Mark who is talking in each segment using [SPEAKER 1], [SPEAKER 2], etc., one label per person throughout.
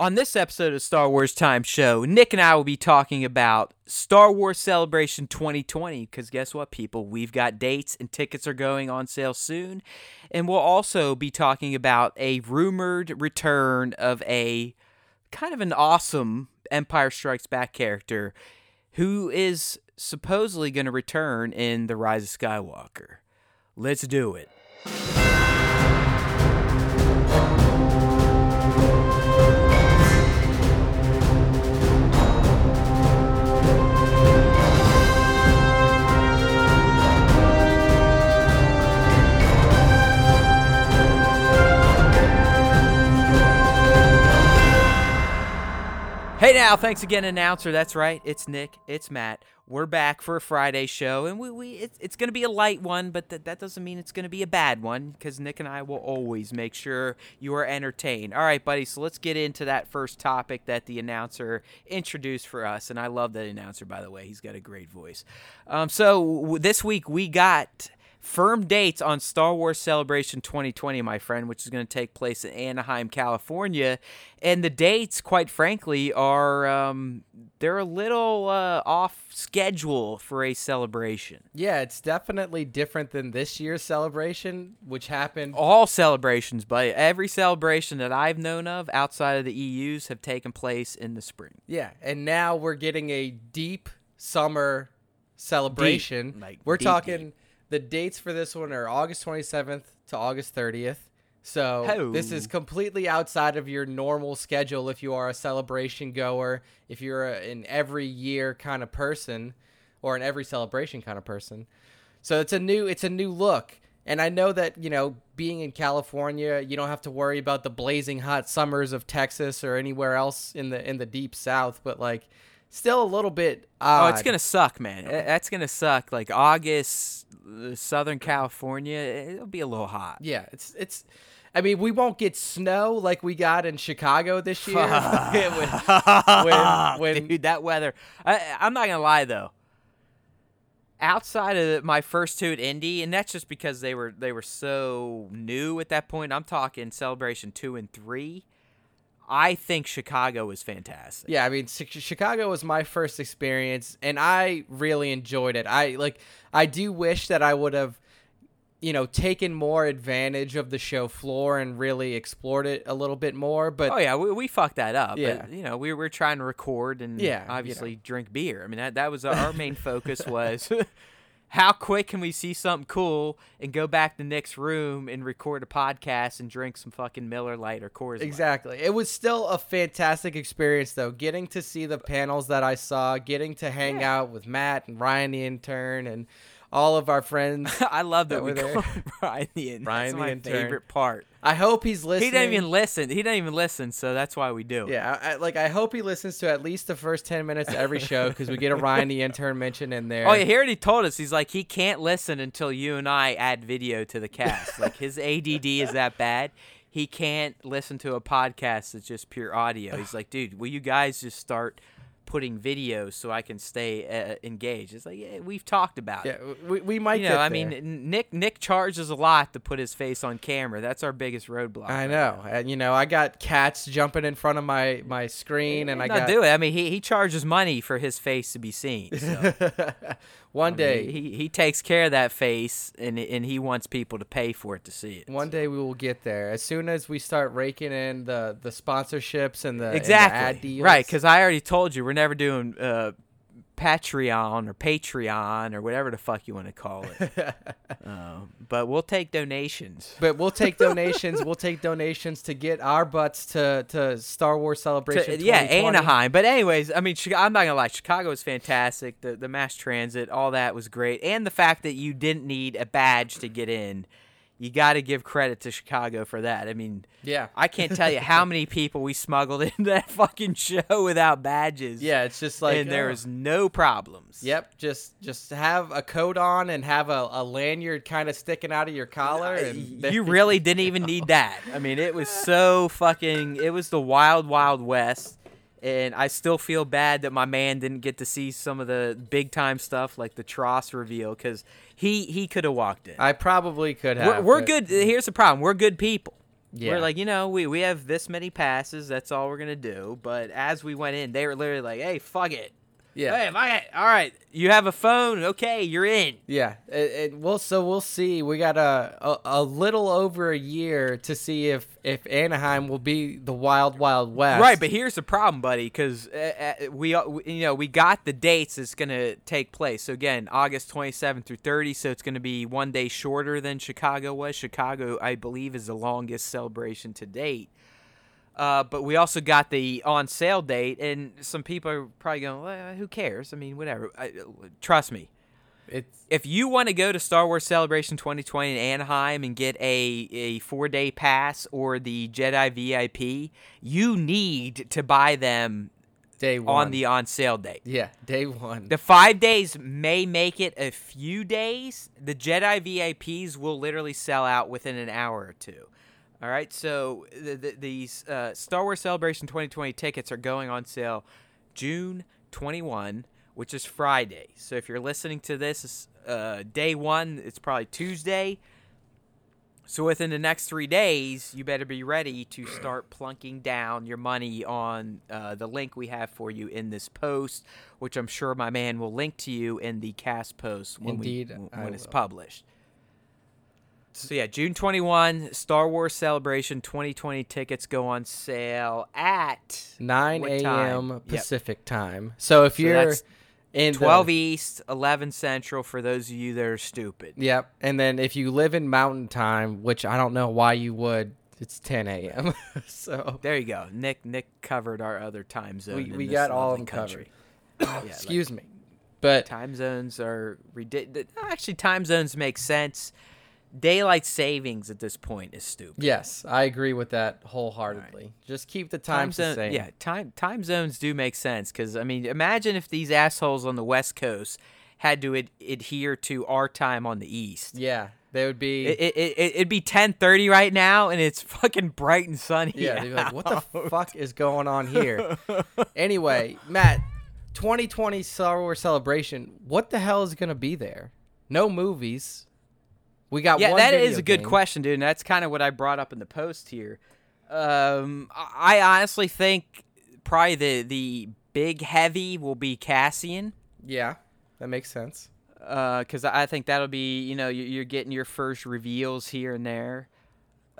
[SPEAKER 1] On this episode of Star Wars Time Show, Nick and I will be talking about Star Wars Celebration 2020. Because guess what, people? We've got dates and tickets are going on sale soon. And we'll also be talking about a rumored return of a kind of an awesome Empire Strikes Back character who is supposedly going to return in The Rise of Skywalker. Let's do it. Hey now, thanks again, announcer. That's right, it's Nick, it's Matt. We're back for a Friday show, and we, we it, it's going to be a light one, but th- that doesn't mean it's going to be a bad one because Nick and I will always make sure you are entertained. All right, buddy, so let's get into that first topic that the announcer introduced for us, and I love that announcer, by the way. He's got a great voice. Um, so w- this week we got firm dates on Star Wars Celebration 2020, my friend, which is going to take place in Anaheim, California. And the dates, quite frankly, are um, they're a little uh, off schedule for a celebration.
[SPEAKER 2] Yeah, it's definitely different than this year's celebration, which happened.
[SPEAKER 1] All celebrations, but every celebration that I've known of outside of the EU's have taken place in the spring.
[SPEAKER 2] Yeah, and now we're getting a deep summer celebration.
[SPEAKER 1] Deep, like
[SPEAKER 2] we're
[SPEAKER 1] deep,
[SPEAKER 2] talking
[SPEAKER 1] deep.
[SPEAKER 2] The dates for this one are August 27th to August 30th. So
[SPEAKER 1] Oh.
[SPEAKER 2] this is completely outside of your normal schedule if you are a celebration goer, if you're a, an every year kind of person or an every celebration kind of person. So it's a new it's a new look. And I know that, you know, being in California, you don't have to worry about the blazing hot summers of Texas or anywhere else in the in the deep south, but like still a little bit
[SPEAKER 1] Oh, it's gonna suck, man. Uh, That's gonna suck. Like August, Southern California, it'll be a little hot.
[SPEAKER 2] Yeah, it's it's. I mean, we won't get snow like we got in Chicago this year. when, when, when
[SPEAKER 1] Dude, that weather. I, I'm not gonna lie though. Outside of my first two at Indy, and that's just because they were they were so new at that point. I'm talking Celebration two and three. I think Chicago was fantastic.
[SPEAKER 2] yeah, I mean, Chicago was my first experience, and I really enjoyed it. I like. I do wish that I would have, you know, taken more advantage of the show floor and really explored it a little bit more. But
[SPEAKER 1] Oh yeah, we, we fucked that up.
[SPEAKER 2] Yeah.
[SPEAKER 1] But, you know, we were trying to record and
[SPEAKER 2] Yeah, you
[SPEAKER 1] obviously drink beer. I mean, that that was our, our main focus was how quick can we see something cool and go back to Nick's room and record a podcast and drink some fucking Miller Lite or Coors Light.
[SPEAKER 2] Exactly. It was still a fantastic experience, though. Getting to see the panels that I saw, getting to hang out with Matt and Ryan the intern and all of our friends.
[SPEAKER 1] I love that,
[SPEAKER 2] That
[SPEAKER 1] we
[SPEAKER 2] were there.
[SPEAKER 1] him the intern.
[SPEAKER 2] Ryan
[SPEAKER 1] That's
[SPEAKER 2] the
[SPEAKER 1] my
[SPEAKER 2] intern.
[SPEAKER 1] favorite part.
[SPEAKER 2] I hope he's listening.
[SPEAKER 1] He doesn't even listen. He doesn't even listen, so that's why we do.
[SPEAKER 2] Yeah, I, I- like I hope he listens to at least the first ten minutes of every show because we get a Ryan the intern mention in there.
[SPEAKER 1] Oh yeah, he already told us. He's like he can't listen until you and I add video to the cast. like his ADD is that bad. He can't listen to a podcast that's just pure audio. He's like, dude, will you guys just start putting videos so I can stay uh, engaged? It's like yeah, we've talked about
[SPEAKER 2] yeah,
[SPEAKER 1] it.
[SPEAKER 2] we, we might
[SPEAKER 1] You
[SPEAKER 2] get
[SPEAKER 1] know, I
[SPEAKER 2] there.
[SPEAKER 1] mean, Nick Nick charges a lot to put his face on camera. That's our biggest roadblock.
[SPEAKER 2] I know, and you know, I got cats jumping in front of my my screen, and I
[SPEAKER 1] not
[SPEAKER 2] got
[SPEAKER 1] do it. I mean, he, he charges money for his face to be seen. So.
[SPEAKER 2] one day.
[SPEAKER 1] he, he takes care of that face, and and he wants people to pay for it to see it.
[SPEAKER 2] One day we will get there. As soon as we start raking in the the sponsorships and the and the
[SPEAKER 1] exactly
[SPEAKER 2] ad deals.
[SPEAKER 1] right because i already told you we're never doing uh patreon or patreon or whatever the fuck you want to call it um, but we'll take donations
[SPEAKER 2] But we'll take donations. we'll take donations to get our butts to, to Star Wars Celebration.
[SPEAKER 1] To- yeah anaheim but anyways i mean i'm not gonna lie chicago is fantastic the, the mass transit all that was great and the fact that you didn't need a badge to get in you got to give credit to chicago for that i mean
[SPEAKER 2] Yeah.
[SPEAKER 1] I can't tell you how many people we smuggled into that fucking show without badges.
[SPEAKER 2] Yeah, it's just like
[SPEAKER 1] and there
[SPEAKER 2] oh.
[SPEAKER 1] was no problems.
[SPEAKER 2] Yep, just just have a coat on and have a, a lanyard kind of sticking out of your collar, and
[SPEAKER 1] You really didn't even need that. I mean, it was so fucking. It was the wild, wild west, and I still feel bad that my man didn't get to see some of the big time stuff like the TROS reveal because he he could have walked in.
[SPEAKER 2] I probably could have.
[SPEAKER 1] we're we're good. Here's the problem: we're good people.
[SPEAKER 2] Yeah.
[SPEAKER 1] We're like, you know, we, we have this many passes. That's all we're gonna do. But as we went in, they were literally like, "Hey, fuck it.
[SPEAKER 2] Yeah.
[SPEAKER 1] Hey, fuck it. All right, you have a phone. Okay, you're in."
[SPEAKER 2] Yeah, it, it, we'll so we'll see. We got a, a a little over a year to see if if Anaheim will be the wild wild west.
[SPEAKER 1] Right, but here's the problem, buddy, because uh, uh, we, uh, you know, we got the dates it's going to take place. So again, August 27th through 30. So it's going to be one day shorter than Chicago was. Chicago, I believe, is the longest celebration to date. Uh, but we also got the on sale date, and some people are probably going, well, "Who cares?" I mean, whatever. I, trust me,
[SPEAKER 2] it's
[SPEAKER 1] if you want to go to Star Wars Celebration 2020 in Anaheim and get a, a four day pass or the Jedi VIP, you need to buy them
[SPEAKER 2] day one
[SPEAKER 1] on the on sale date.
[SPEAKER 2] yeah day one.
[SPEAKER 1] The five days may make it a few days. The Jedi VIPs will literally sell out within an hour or two. All right, so the, the, these uh, Star Wars Celebration 2020 tickets are going on sale June 21, which is Friday. So if you're listening to this uh, day one, it's probably Tuesday. So within the next three days, you better be ready to start plunking down your money on uh, the link we have for you in this post, which I'm sure my man will link to you in the cast post when
[SPEAKER 2] Indeed,
[SPEAKER 1] we,
[SPEAKER 2] I
[SPEAKER 1] when it's
[SPEAKER 2] will.
[SPEAKER 1] published. So yeah, June 21, Star Wars Celebration 2020 tickets go on sale at
[SPEAKER 2] 9
[SPEAKER 1] what time?
[SPEAKER 2] a.m.
[SPEAKER 1] Yep.
[SPEAKER 2] Pacific time. So if
[SPEAKER 1] So
[SPEAKER 2] you're in the-
[SPEAKER 1] 12 East, 11 Central for those of you that are stupid.
[SPEAKER 2] Yep. And then if you live in Mountain Time, which I don't know why you would, it's 10 a.m. so
[SPEAKER 1] There you go. Nick Nick covered our other time zone.
[SPEAKER 2] we,
[SPEAKER 1] in
[SPEAKER 2] we got all of them
[SPEAKER 1] country.
[SPEAKER 2] covered.
[SPEAKER 1] Yeah, like-
[SPEAKER 2] Excuse me. But
[SPEAKER 1] time zones are ridiculous. Actually, time zones make sense. Daylight savings at this point is stupid.
[SPEAKER 2] yes, I agree with that wholeheartedly. Just keep the times the
[SPEAKER 1] zone,
[SPEAKER 2] same.
[SPEAKER 1] yeah, time time zones do make sense because I mean, imagine if these assholes on the West Coast had to ad- adhere to our time on the East.
[SPEAKER 2] Yeah. They would be.
[SPEAKER 1] It, it, it, it'd be 10:30 right now, and it's fucking bright and sunny.
[SPEAKER 2] yeah, they'd be like, what the fuck is going on here? anyway, Matt, 2020 Star Wars Celebration, what the hell is going to be there? No movies. We got
[SPEAKER 1] yeah,
[SPEAKER 2] one
[SPEAKER 1] that is a good
[SPEAKER 2] game.
[SPEAKER 1] question, dude. And that's kind of what I brought up in the post here. Um, I honestly think probably the the big heavy will be Cassian.
[SPEAKER 2] Yeah, that makes sense.
[SPEAKER 1] because I think that'll be you know you're getting your first reveals here and there.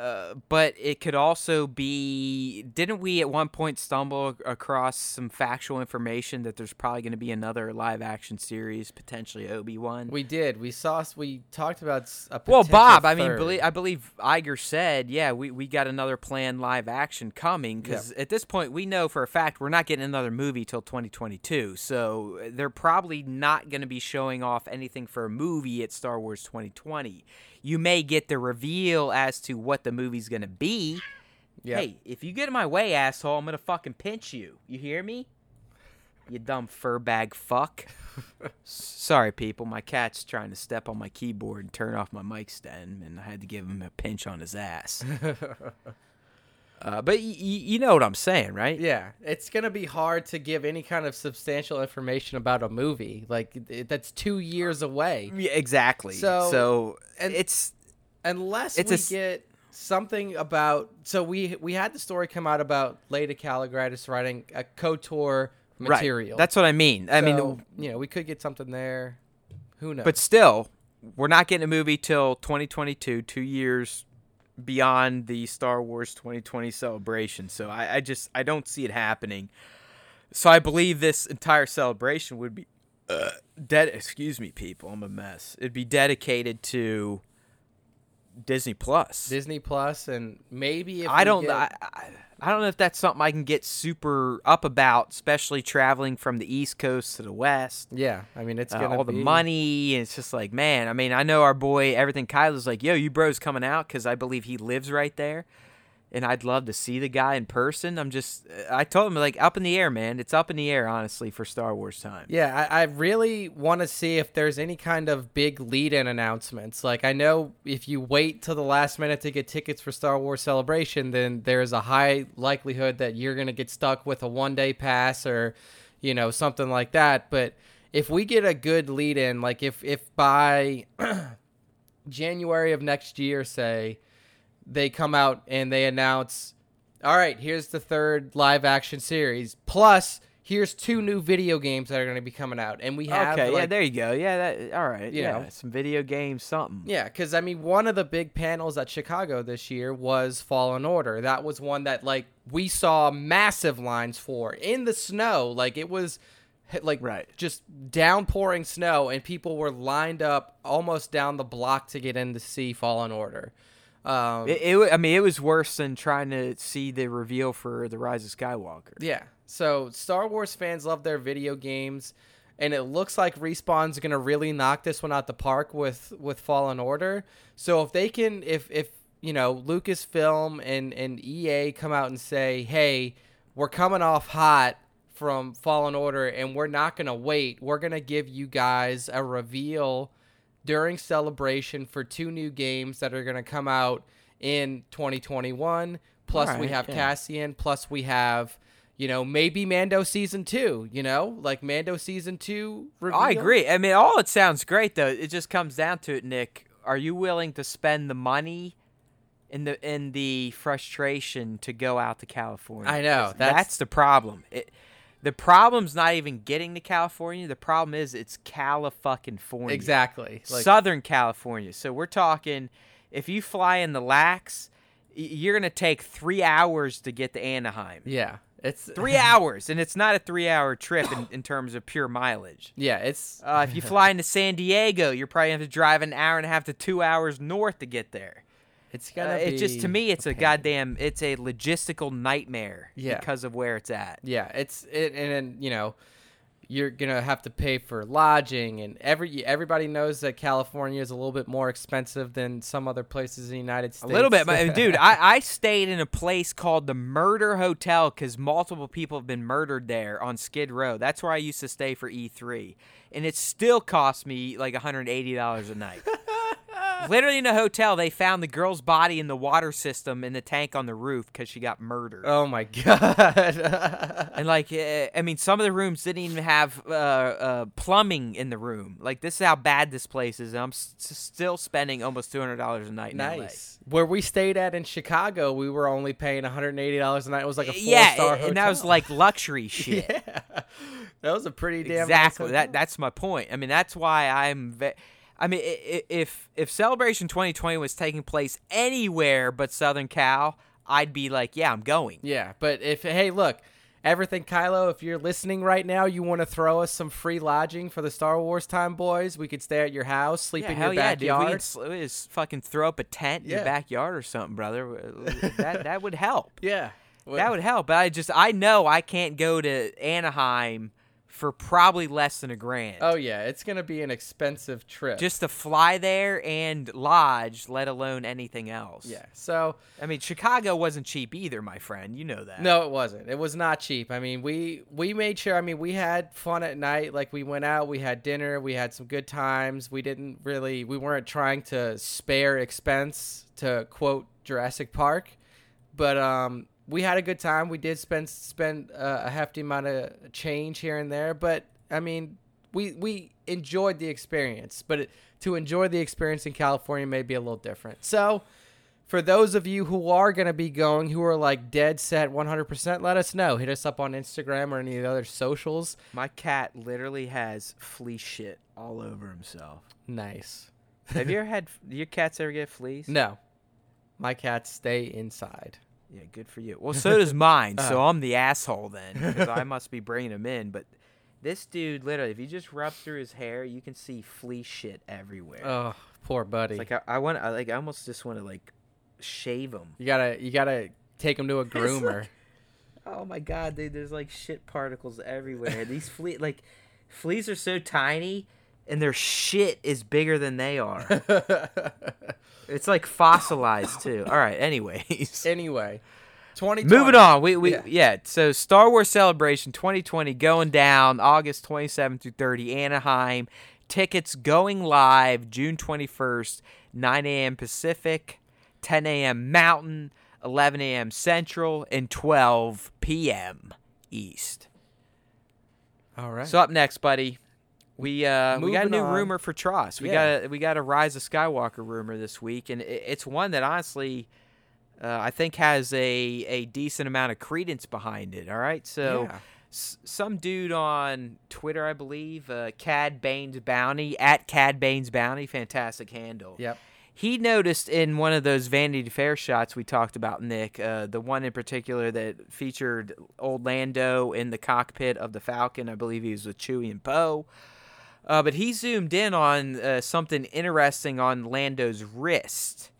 [SPEAKER 1] Uh, but it could also be. Didn't we at one point stumble across some factual information that there's probably going to be another live action series, potentially Obi Wan?
[SPEAKER 2] We did. We saw. We talked about
[SPEAKER 1] Well, Bob, I mean,
[SPEAKER 2] third.
[SPEAKER 1] belie- I believe Iger said, yeah, we, we got another planned live action coming because at this point we know for a fact we're not getting another movie till 2022. So they're probably not going to be showing off anything for a movie at Star Wars 2020. You may get the reveal as to what the movie's going to be.
[SPEAKER 2] Yep.
[SPEAKER 1] Hey, if you get in my way, asshole, I'm going to fucking pinch you. You hear me? You dumb fur bag fuck. Sorry, people. My cat's trying to step on my keyboard and turn off my mic stand, and I had to give him a pinch on his ass. uh, but y- y- you know what I'm saying, right?
[SPEAKER 2] Yeah, it's gonna be hard to give any kind of substantial information about a movie. Like it, that's two years away,
[SPEAKER 1] Yeah, exactly.
[SPEAKER 2] So-
[SPEAKER 1] so
[SPEAKER 2] and-
[SPEAKER 1] it's
[SPEAKER 2] unless
[SPEAKER 1] It's
[SPEAKER 2] we
[SPEAKER 1] a
[SPEAKER 2] get something about. So we we had the story come out about Laeta Kalogridis writing a KOTOR material.
[SPEAKER 1] right. That's what I mean. I mean,
[SPEAKER 2] So, you know, we could get something there. Who knows?
[SPEAKER 1] but still, we're not getting a movie till 2022, two years beyond the Star Wars 2020 celebration. So I, I just I don't see it happening. So I believe this entire celebration would be uh, dead. Excuse me, people. I'm a mess. It'd be dedicated to Disney Plus.
[SPEAKER 2] Disney Plus and maybe if
[SPEAKER 1] I don't.
[SPEAKER 2] get-
[SPEAKER 1] I, I, I don't know if that's something I can get super up about, especially traveling from the East Coast to the West.
[SPEAKER 2] yeah, I mean it's
[SPEAKER 1] Uh, all the money, and it's just like, man. I mean, I know our boy, everything. Kyler's like, yo, you bros coming out because I believe he lives right there, and I'd love to see the guy in person. I'm just, I told him like, up in the air, man. It's up in the air, honestly, for Star Wars time.
[SPEAKER 2] Yeah, I, I really want to see if there's any kind of big lead-in announcements. Like I know if you wait till the last minute to get tickets for Star Wars Celebration, then there's a high likelihood that you're gonna get stuck with a one-day pass or, you know, something like that. But if we get a good lead-in, like if if by January of next year, say, they come out and they announce, all right, here's the third live action series. Plus, here's two new video games that are going to be coming out, and we have
[SPEAKER 1] okay, yeah, there you go. Yeah, that all right.
[SPEAKER 2] You
[SPEAKER 1] yeah,
[SPEAKER 2] know.
[SPEAKER 1] some video games, something.
[SPEAKER 2] Yeah, because I mean, one of the big panels at Chicago this year was Fallen Order. That was one that like we saw massive lines for in the snow. Like it was like
[SPEAKER 1] Right.
[SPEAKER 2] just downpouring snow, and people were lined up almost down the block to get in to see Fallen Order. Um,
[SPEAKER 1] It, it, I mean, it was worse than trying to see the reveal for the Rise of Skywalker.
[SPEAKER 2] Yeah. So Star Wars fans love their video games, and it looks like Respawn's gonna really knock this one out the park with with Fallen Order. So if they can, if if you know Lucasfilm and and EA come out and say, hey, we're coming off hot from Fallen Order, and we're not gonna wait. We're gonna give you guys a reveal during celebration for two new games that are going to come out in 2021 plus we have
[SPEAKER 1] yeah.
[SPEAKER 2] cassian plus we have you know maybe mando season 2 you know like mando season 2 reveal.
[SPEAKER 1] I agree. I mean, all it sounds great though. It just comes down to it, Nick. Are you willing to spend the money in the in the frustration to go out to California?
[SPEAKER 2] I know that's-
[SPEAKER 1] That's, the problem. It, the problem's not even getting to California. The problem is it's California.
[SPEAKER 2] exactly like
[SPEAKER 1] Southern California. So we're talking if you fly in the LAX, you're gonna take three hours to get to Anaheim.
[SPEAKER 2] yeah it's
[SPEAKER 1] Three hours, and it's not a three-hour trip in, in terms of pure mileage.
[SPEAKER 2] yeah it's
[SPEAKER 1] Uh, if you fly into San Diego, you're probably gonna have to drive an hour and a half to two hours north to get there.
[SPEAKER 2] It's
[SPEAKER 1] Uh,
[SPEAKER 2] gonna
[SPEAKER 1] it just to me, it's a,
[SPEAKER 2] pain.
[SPEAKER 1] goddamn, it's a logistical nightmare
[SPEAKER 2] Yeah.
[SPEAKER 1] because of where it's at.
[SPEAKER 2] Yeah, it's it, and then you know you're gonna have to pay for lodging, and every everybody knows that California is a little bit more expensive than some other places in the United States.
[SPEAKER 1] A little bit, but dude, I, I stayed in a place called the Murder Hotel because multiple people have been murdered there on Skid Row. That's where I used to stay for E3, and it still cost me like $180 a night. Literally in a hotel, they found the girl's body in the water system in the tank on the roof because she got murdered.
[SPEAKER 2] oh my god.
[SPEAKER 1] And like, uh, I mean, some of the rooms didn't even have uh, uh, plumbing in the room. Like, this is how bad this place is. And I'm s- still spending almost two hundred dollars a night.
[SPEAKER 2] Nice. Where we stayed at in Chicago, we were only paying 180 dollars a night. It was like a four
[SPEAKER 1] yeah,
[SPEAKER 2] star
[SPEAKER 1] and that was like luxury shit.
[SPEAKER 2] yeah. That was a pretty damn nice
[SPEAKER 1] exactly.
[SPEAKER 2] hotel.
[SPEAKER 1] That that's my point. I mean, that's why I'm. Ve- I mean, if if Celebration 2020 was taking place anywhere but Southern Cal, I'd be like, yeah, I'm going.
[SPEAKER 2] Yeah, but if hey, look, everything Kylo, if you're listening right now, you want to throw us some free lodging for the Star Wars time, boys. We could stay at your house, sleep
[SPEAKER 1] Yeah,
[SPEAKER 2] in your
[SPEAKER 1] yeah, dude. We
[SPEAKER 2] backyard.
[SPEAKER 1] could we just fucking throw up a tent in
[SPEAKER 2] Yeah.
[SPEAKER 1] your backyard or something, brother. that that would help.
[SPEAKER 2] yeah,
[SPEAKER 1] That would help. But I just I know I can't go to Anaheim for probably less than a grand.
[SPEAKER 2] Oh yeah, it's gonna be an expensive trip.
[SPEAKER 1] Just to fly there and lodge, let alone anything else.
[SPEAKER 2] yeah. So
[SPEAKER 1] I mean, Chicago wasn't cheap either, my friend. You know that.
[SPEAKER 2] no, it wasn't. It was not cheap. I mean, we we made sure. I mean, we had fun at night. Like we went out, we had dinner, we had some good times. We didn't really, we weren't trying to spare expense to quote Jurassic Park, but um, we had a good time. We did spend spend uh, a hefty amount of change here and there, but I mean, we we enjoyed the experience. But it, to enjoy the experience in California may be a little different. So for those of you who are going to be going, who are like dead set 100%, let us know. Hit us up on Instagram or any of the other socials.
[SPEAKER 1] My cat literally has flea shit all over himself.
[SPEAKER 2] Nice.
[SPEAKER 1] Have you ever had your cats ever get fleas?
[SPEAKER 2] No, my cats stay inside.
[SPEAKER 1] Yeah, good for you. Well, so does mine. so
[SPEAKER 2] Uh.
[SPEAKER 1] I'm the asshole then, because I must be bringing them in. But this dude, literally, if you just rub through his hair, you can see flea shit everywhere.
[SPEAKER 2] Oh, poor buddy.
[SPEAKER 1] It's like I, I want, I like, I almost just want to like shave him.
[SPEAKER 2] you gotta, you gotta take him to a groomer.
[SPEAKER 1] Oh my god, dude! There's like shit particles everywhere. These flea, like, fleas are so tiny, and their shit is bigger than they are. it's like fossilized too. All right. Anyways.
[SPEAKER 2] anyway, 2020.
[SPEAKER 1] Moving on, we, we
[SPEAKER 2] Yeah.
[SPEAKER 1] yeah. So Star Wars Celebration 2020 going down August 27 through 30, Anaheim. Tickets going live June 21st, 9 a.m. Pacific, 10 a.m. Mountain, 11 a.m. Central, and 12 p.m. East.
[SPEAKER 2] All right.
[SPEAKER 1] So up next, buddy, we uh we got a new
[SPEAKER 2] on.
[SPEAKER 1] rumor for TROS. We
[SPEAKER 2] Yeah.
[SPEAKER 1] got a we got a Rise of Skywalker rumor this week, and it's one that honestly uh, I think has a a decent amount of credence behind it. All right, so.
[SPEAKER 2] Yeah.
[SPEAKER 1] S- some dude on Twitter, I believe, uh, Cad Bane's Bounty at Cad Bane's Bounty, fantastic handle.
[SPEAKER 2] Yep.
[SPEAKER 1] He noticed in one of those Vanity Fair shots we talked about, Nick, uh, the one in particular that featured old Lando in the cockpit of the Falcon. I believe he was with Chewie and Poe. Uh, but he zoomed in on uh, something interesting on Lando's wrist.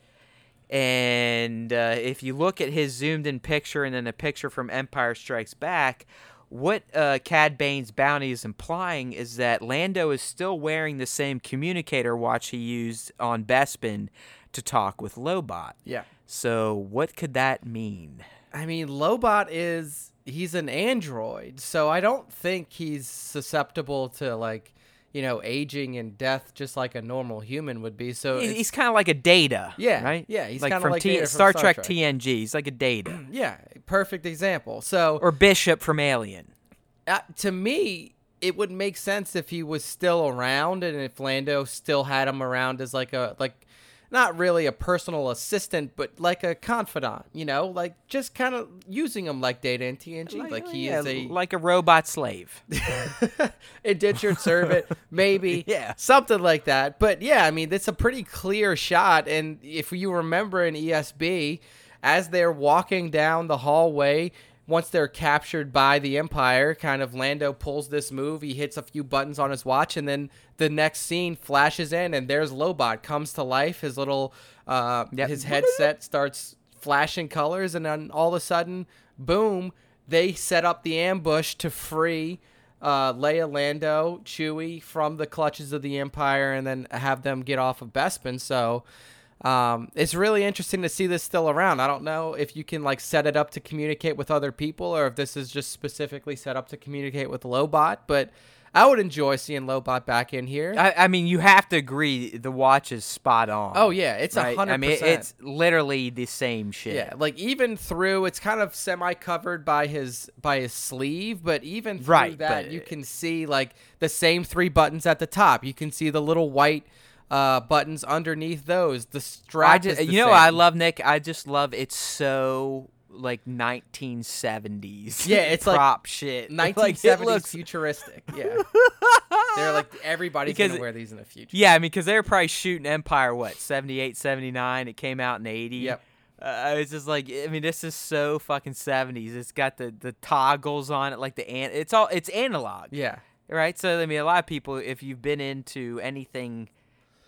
[SPEAKER 1] And uh, if you look at his zoomed in picture and then a picture from Empire Strikes Back, what uh, Cad Bane's bounty is implying is that Lando is still wearing the same communicator watch he used on Bespin to talk with Lobot.
[SPEAKER 2] Yeah.
[SPEAKER 1] So, what could that mean?
[SPEAKER 2] I mean, Lobot is he's an android, so I don't think he's susceptible to like, you know, aging and death just like a normal human would be. So
[SPEAKER 1] He-
[SPEAKER 2] it's-
[SPEAKER 1] He's kind of like a Data.
[SPEAKER 2] Yeah,
[SPEAKER 1] right.
[SPEAKER 2] yeah, he's
[SPEAKER 1] like from
[SPEAKER 2] like
[SPEAKER 1] T-
[SPEAKER 2] Data from
[SPEAKER 1] Star,
[SPEAKER 2] Star
[SPEAKER 1] Trek,
[SPEAKER 2] Trek.
[SPEAKER 1] TNG. He's like a Data
[SPEAKER 2] yeah, perfect example. So
[SPEAKER 1] or Bishop from Alien.
[SPEAKER 2] uh, to me, it would make sense if he was still around and if Lando still had him around as like a like not really a personal assistant, but like a confidant, you know, like just kind of using him like Data in TNG, like, he
[SPEAKER 1] yeah,
[SPEAKER 2] is a
[SPEAKER 1] like a robot slave.
[SPEAKER 2] indentured servant, maybe,
[SPEAKER 1] Yeah.
[SPEAKER 2] something like that. But yeah, I mean, it's a pretty clear shot, and if you remember in ESB, as they're walking down the hallway. Once they're captured by the Empire, kind of Lando pulls this move. He hits a few buttons on his watch, and then the next scene flashes in, and there's Lobot comes to life. His little, uh,
[SPEAKER 1] Yep.
[SPEAKER 2] his headset starts flashing colors, and then all of a sudden, boom! They set up the ambush to free uh, Leia, Lando, Chewie from the clutches of the Empire, and then have them get off of Bespin. So um, it's really interesting to see this still around. I don't know if you can like set it up to communicate with other people, or if this is just specifically set up to communicate with Lobot. But I would enjoy seeing Lobot back in here.
[SPEAKER 1] I, I mean, you have to agree the watch is spot on.
[SPEAKER 2] oh yeah, it's a
[SPEAKER 1] right?
[SPEAKER 2] hundred
[SPEAKER 1] I mean, it's literally the same shit.
[SPEAKER 2] Yeah, like even through it's kind of semi covered by his by his sleeve, but even through
[SPEAKER 1] Right,
[SPEAKER 2] that you can see like the same three buttons at the top. You can see the little white uh, buttons underneath those. The strap
[SPEAKER 1] I just, you know, what I love Nick. I just love it's so like 1970s.
[SPEAKER 2] Yeah, it's like
[SPEAKER 1] prop shit. Like,
[SPEAKER 2] 1970s
[SPEAKER 1] it looks-
[SPEAKER 2] futuristic. Yeah, they're like everybody's
[SPEAKER 1] Because
[SPEAKER 2] gonna wear these in the future.
[SPEAKER 1] Yeah, I mean, because they were probably shooting Empire, what, 78, 79? It came out in 80.
[SPEAKER 2] Yep.
[SPEAKER 1] Uh, it's just like, I mean, this is so fucking 70s. It's got the, the toggles on it, like the, an- it's all, it's analog.
[SPEAKER 2] Yeah,
[SPEAKER 1] right? So I mean, a lot of people, if you've been into anything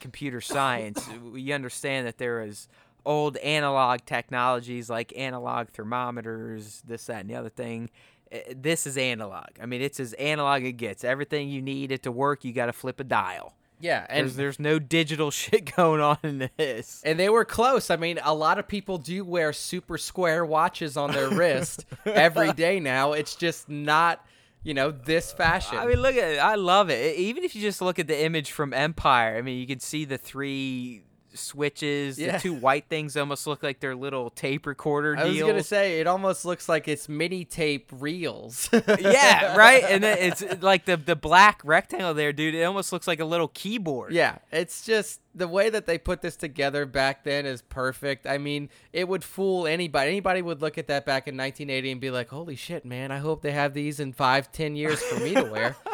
[SPEAKER 1] computer science, we understand that there is old analog technologies like analog thermometers, this, that, and the other thing. Uh, This is analog. I mean, it's as analog it gets. Everything you need it to work, you got to flip a dial.
[SPEAKER 2] yeah, and
[SPEAKER 1] There's there's no digital shit going on in this.
[SPEAKER 2] And they were close. I mean, a lot of people do wear super square watches on their wrist every day now. It's just not, you know, this fashion.
[SPEAKER 1] I mean, look at it. I love it. Even if you just look at the image from Empire, I mean, you can see the three switches.
[SPEAKER 2] Yeah.
[SPEAKER 1] The two white things almost look like their little tape recorder
[SPEAKER 2] I was gonna say it almost looks like it's mini tape reels.
[SPEAKER 1] yeah, right. And then it's like the the black rectangle there, dude. It almost looks like a little keyboard.
[SPEAKER 2] Yeah, it's just the way that they put this together back then is perfect. I mean, it would fool anybody. Anybody would look at that back in 1980 and be like, "Holy shit, man! I hope they have these in five, ten years for me to wear."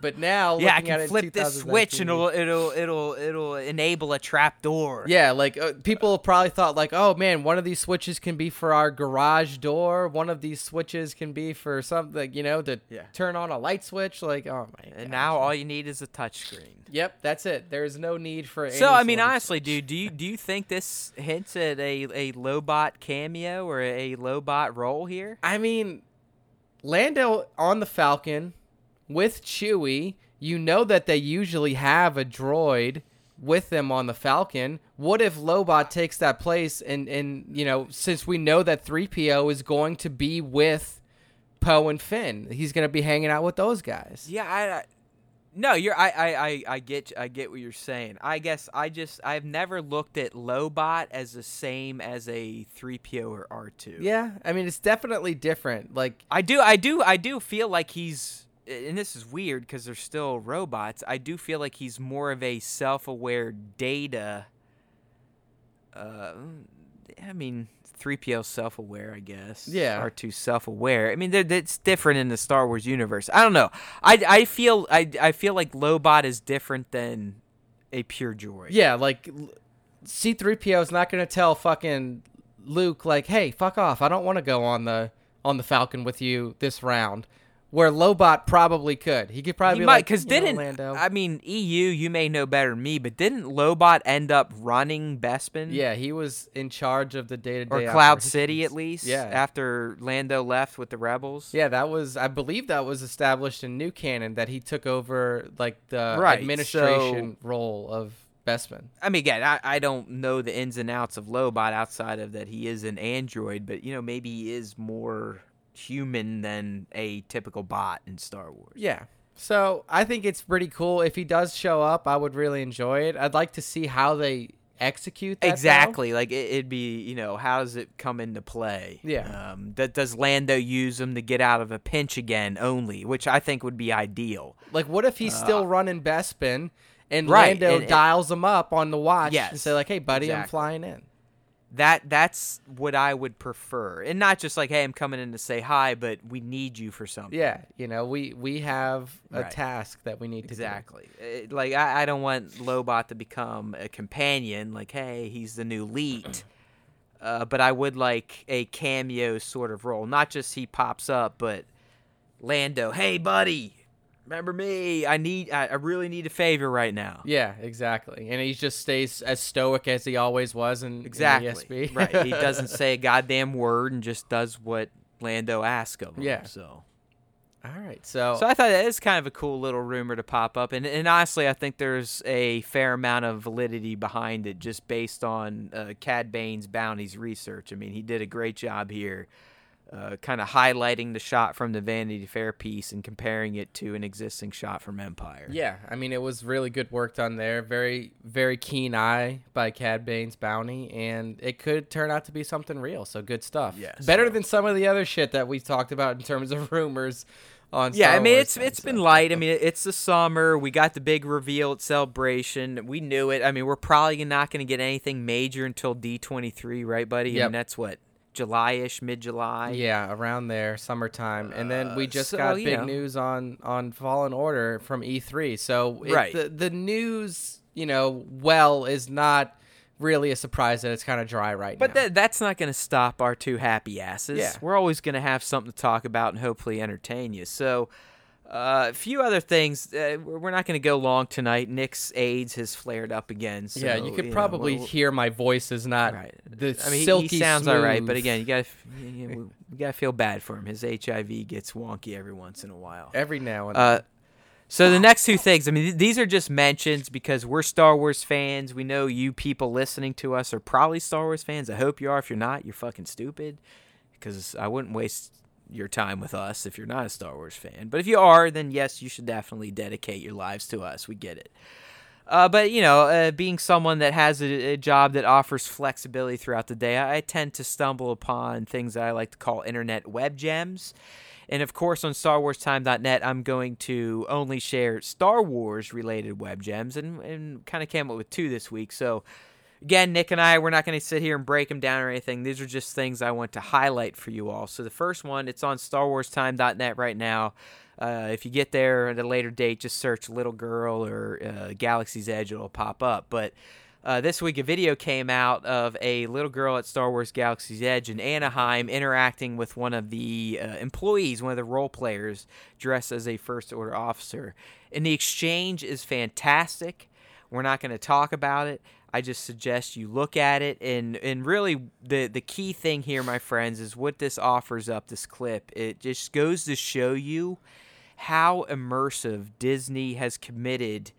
[SPEAKER 2] but now,
[SPEAKER 1] Yeah, I can flip this switch and it'll it'll it'll it'll enable a trap door.
[SPEAKER 2] Yeah, like uh, people probably thought like, "Oh man, one of these switches can be for our garage door. One of these switches can be for something, you know, to
[SPEAKER 1] Yeah.
[SPEAKER 2] turn on a light switch." Like, oh my.
[SPEAKER 1] And
[SPEAKER 2] gosh.
[SPEAKER 1] now all you need is a touchscreen.
[SPEAKER 2] Yep, that's it. There's no need for.
[SPEAKER 1] So I mean, honestly, dude, do you do you think this hints at a a Lobot cameo or a Lobot role here?
[SPEAKER 2] I mean, Lando on the Falcon with Chewie, you know that they usually have a droid with them on the Falcon. What if Lobot takes that place and and you know, since we know that 3PO is going to be with Poe and Finn, he's going to be hanging out with those guys.
[SPEAKER 1] Yeah, I, I no, you're I, I I I get I get what you're saying. I guess I just I've never looked at Lobot as the same as a 3PO or R2.
[SPEAKER 2] Yeah, I mean, it's definitely different. Like
[SPEAKER 1] I do I do I do feel like he's and this is weird cuz they're still robots. I do feel like he's more of a self-aware data uh I mean 3PO self-aware, I guess.
[SPEAKER 2] Yeah.
[SPEAKER 1] R2 self-aware. I mean, it's different in the Star Wars universe. I don't know. I, I feel I, I feel like Lobot is different than a pure droid.
[SPEAKER 2] Yeah, like C3PO is not going to tell fucking Luke like, "Hey, fuck off. I don't want to go on the on the Falcon with you this round." Where Lobot probably could. He could probably
[SPEAKER 1] He
[SPEAKER 2] be
[SPEAKER 1] might
[SPEAKER 2] like,
[SPEAKER 1] because
[SPEAKER 2] "You
[SPEAKER 1] didn't
[SPEAKER 2] Lando."
[SPEAKER 1] I mean EU? You may know better than me, but didn't Lobot end up running Bespin?
[SPEAKER 2] yeah, he was in charge of the day-to-day
[SPEAKER 1] or Cloud. City at least.
[SPEAKER 2] Yeah.
[SPEAKER 1] After Lando left with the rebels.
[SPEAKER 2] Yeah, that was I believe that was established in New Canon that he took over like the
[SPEAKER 1] Right,
[SPEAKER 2] administration role of Bespin.
[SPEAKER 1] I mean, again, I, I don't know the ins and outs of Lobot outside of that he is an android, but you know maybe he is more human than a typical bot in Star Wars.
[SPEAKER 2] Yeah. So I think it's pretty cool. If he does show up, I would really enjoy it. I'd like to see how they execute.
[SPEAKER 1] Exactly. Like it, it'd be, you know, how does it come into play?
[SPEAKER 2] Yeah.
[SPEAKER 1] Um, that does Lando use him to get out of a pinch again only, which I think would be ideal.
[SPEAKER 2] Like, what if he's still running Bespin and
[SPEAKER 1] Uh, Right,
[SPEAKER 2] Lando
[SPEAKER 1] and- and-
[SPEAKER 2] dials him up on the watch and say like, "Hey, buddy, I'm flying in."
[SPEAKER 1] That that's what I would prefer, and not just like, hey, I'm coming in to say hi, but we need you for something.
[SPEAKER 2] Yeah, you know, we we have a
[SPEAKER 1] Right.
[SPEAKER 2] task that we need to do.
[SPEAKER 1] Exactly. Like I, I don't want Lobot to become a companion. Like, hey, he's the new lead. Uh, but I would like a cameo sort of role, not just he pops up, but Lando, hey buddy, remember me? I need, I, I really need a favor right now.
[SPEAKER 2] Yeah, exactly. And he just stays as stoic as he always was in in
[SPEAKER 1] Exactly.
[SPEAKER 2] ESB.
[SPEAKER 1] right. He doesn't say a goddamn word and just does what Lando asks of him.
[SPEAKER 2] Yeah.
[SPEAKER 1] So.
[SPEAKER 2] All right. So,
[SPEAKER 1] So I thought that is kind of a cool little rumor to pop up, and and honestly, I think there's a fair amount of validity behind it, just based on uh, Cad Bane's bounties research. I mean, he did a great job here, uh, kind of highlighting the shot from the Vanity Fair piece and comparing it to an existing shot from Empire.
[SPEAKER 2] yeah, I mean, it was really good work done there. Very, very keen eye by Cad Bane's bounty, and it could turn out to be something real. So good stuff.
[SPEAKER 1] Yes.
[SPEAKER 2] Better than some of the other shit that we talked about in terms of rumors on.
[SPEAKER 1] Yeah,
[SPEAKER 2] Star
[SPEAKER 1] I mean
[SPEAKER 2] Wars
[SPEAKER 1] it's it's
[SPEAKER 2] so.
[SPEAKER 1] been light. I mean it's the summer. We got the big reveal at Celebration. We knew it. I mean we're probably not going to get anything major until D23, right, buddy? I
[SPEAKER 2] Yep.
[SPEAKER 1] mean that's what July-ish, mid-July.
[SPEAKER 2] Yeah, around there, summertime, and then we
[SPEAKER 1] Uh,
[SPEAKER 2] just
[SPEAKER 1] so,
[SPEAKER 2] got big
[SPEAKER 1] know.
[SPEAKER 2] news on on Fallen Order from E3. So it,
[SPEAKER 1] Right.
[SPEAKER 2] the the news, you know, well is not really a surprise that it's kind of dry right
[SPEAKER 1] But
[SPEAKER 2] now.
[SPEAKER 1] that that's not going to stop our two happy asses.
[SPEAKER 2] Yeah.
[SPEAKER 1] We're always going to have something to talk about and hopefully entertain you. So, uh, a few other things. Uh, we're not going to go long tonight. Nick's AIDS has flared up again. So,
[SPEAKER 2] yeah, you could
[SPEAKER 1] know,
[SPEAKER 2] probably
[SPEAKER 1] we'll-
[SPEAKER 2] hear my voice is not
[SPEAKER 1] Right.
[SPEAKER 2] the
[SPEAKER 1] I mean, he-
[SPEAKER 2] silky
[SPEAKER 1] he sounds all right, but again, you got to you know, we got to feel bad for him. His HIV gets wonky every once in a while.
[SPEAKER 2] every now and
[SPEAKER 1] Uh, so the next two things, I mean, th- these are just mentions because we're Star Wars fans. We know you people listening to us are probably Star Wars fans. I hope you are. If you're not, you're fucking stupid. Because I wouldn't waste your time with us if you're not a Star Wars fan. But if you are, then yes, you should definitely dedicate your lives to us. We get it. Uh, but you know, uh, being someone that has a, a job that offers flexibility throughout the day, I, I tend to stumble upon things that I like to call internet web gems. And of course, on StarWarsTime.net, I'm going to only share Star Wars related web gems, and, and kind of came up with two this week. So, again, Nick and I, we're not going to sit here and break them down or anything. These are just things I want to highlight for you all. So, the first one, it's on StarWarsTime.net right now. Uh, if you get there at a later date, just search Little Girl or uh, Galaxy's Edge, it'll pop up. But uh, this week, a video came out of a little girl at Star Wars Galaxy's Edge in Anaheim interacting with one of the uh, employees, one of the role players, dressed as a First Order officer. And the exchange is fantastic. We're not going to talk about it. I just suggest you look at it. And, and really, the, the key thing here, my friends, is what this offers up this clip. It just goes to show you how immersive Disney has committed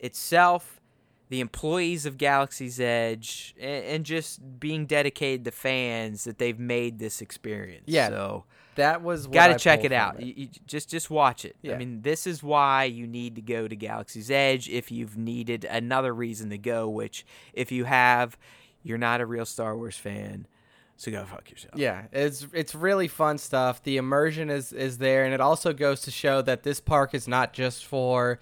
[SPEAKER 1] itself, the employees of Galaxy's Edge, and, and just being dedicated to fans that they've made this experience.
[SPEAKER 2] Yeah,
[SPEAKER 1] So
[SPEAKER 2] that was what
[SPEAKER 1] got
[SPEAKER 2] I
[SPEAKER 1] to check it out. You, you just just watch it.
[SPEAKER 2] Yeah.
[SPEAKER 1] I mean, this is why you need to go to Galaxy's Edge if you've needed another reason to go. Which, if you have, you're not a real Star Wars fan, so go fuck yourself.
[SPEAKER 2] Yeah, it's it's really fun stuff. The immersion is is there, and it also goes to show that this park is not just for,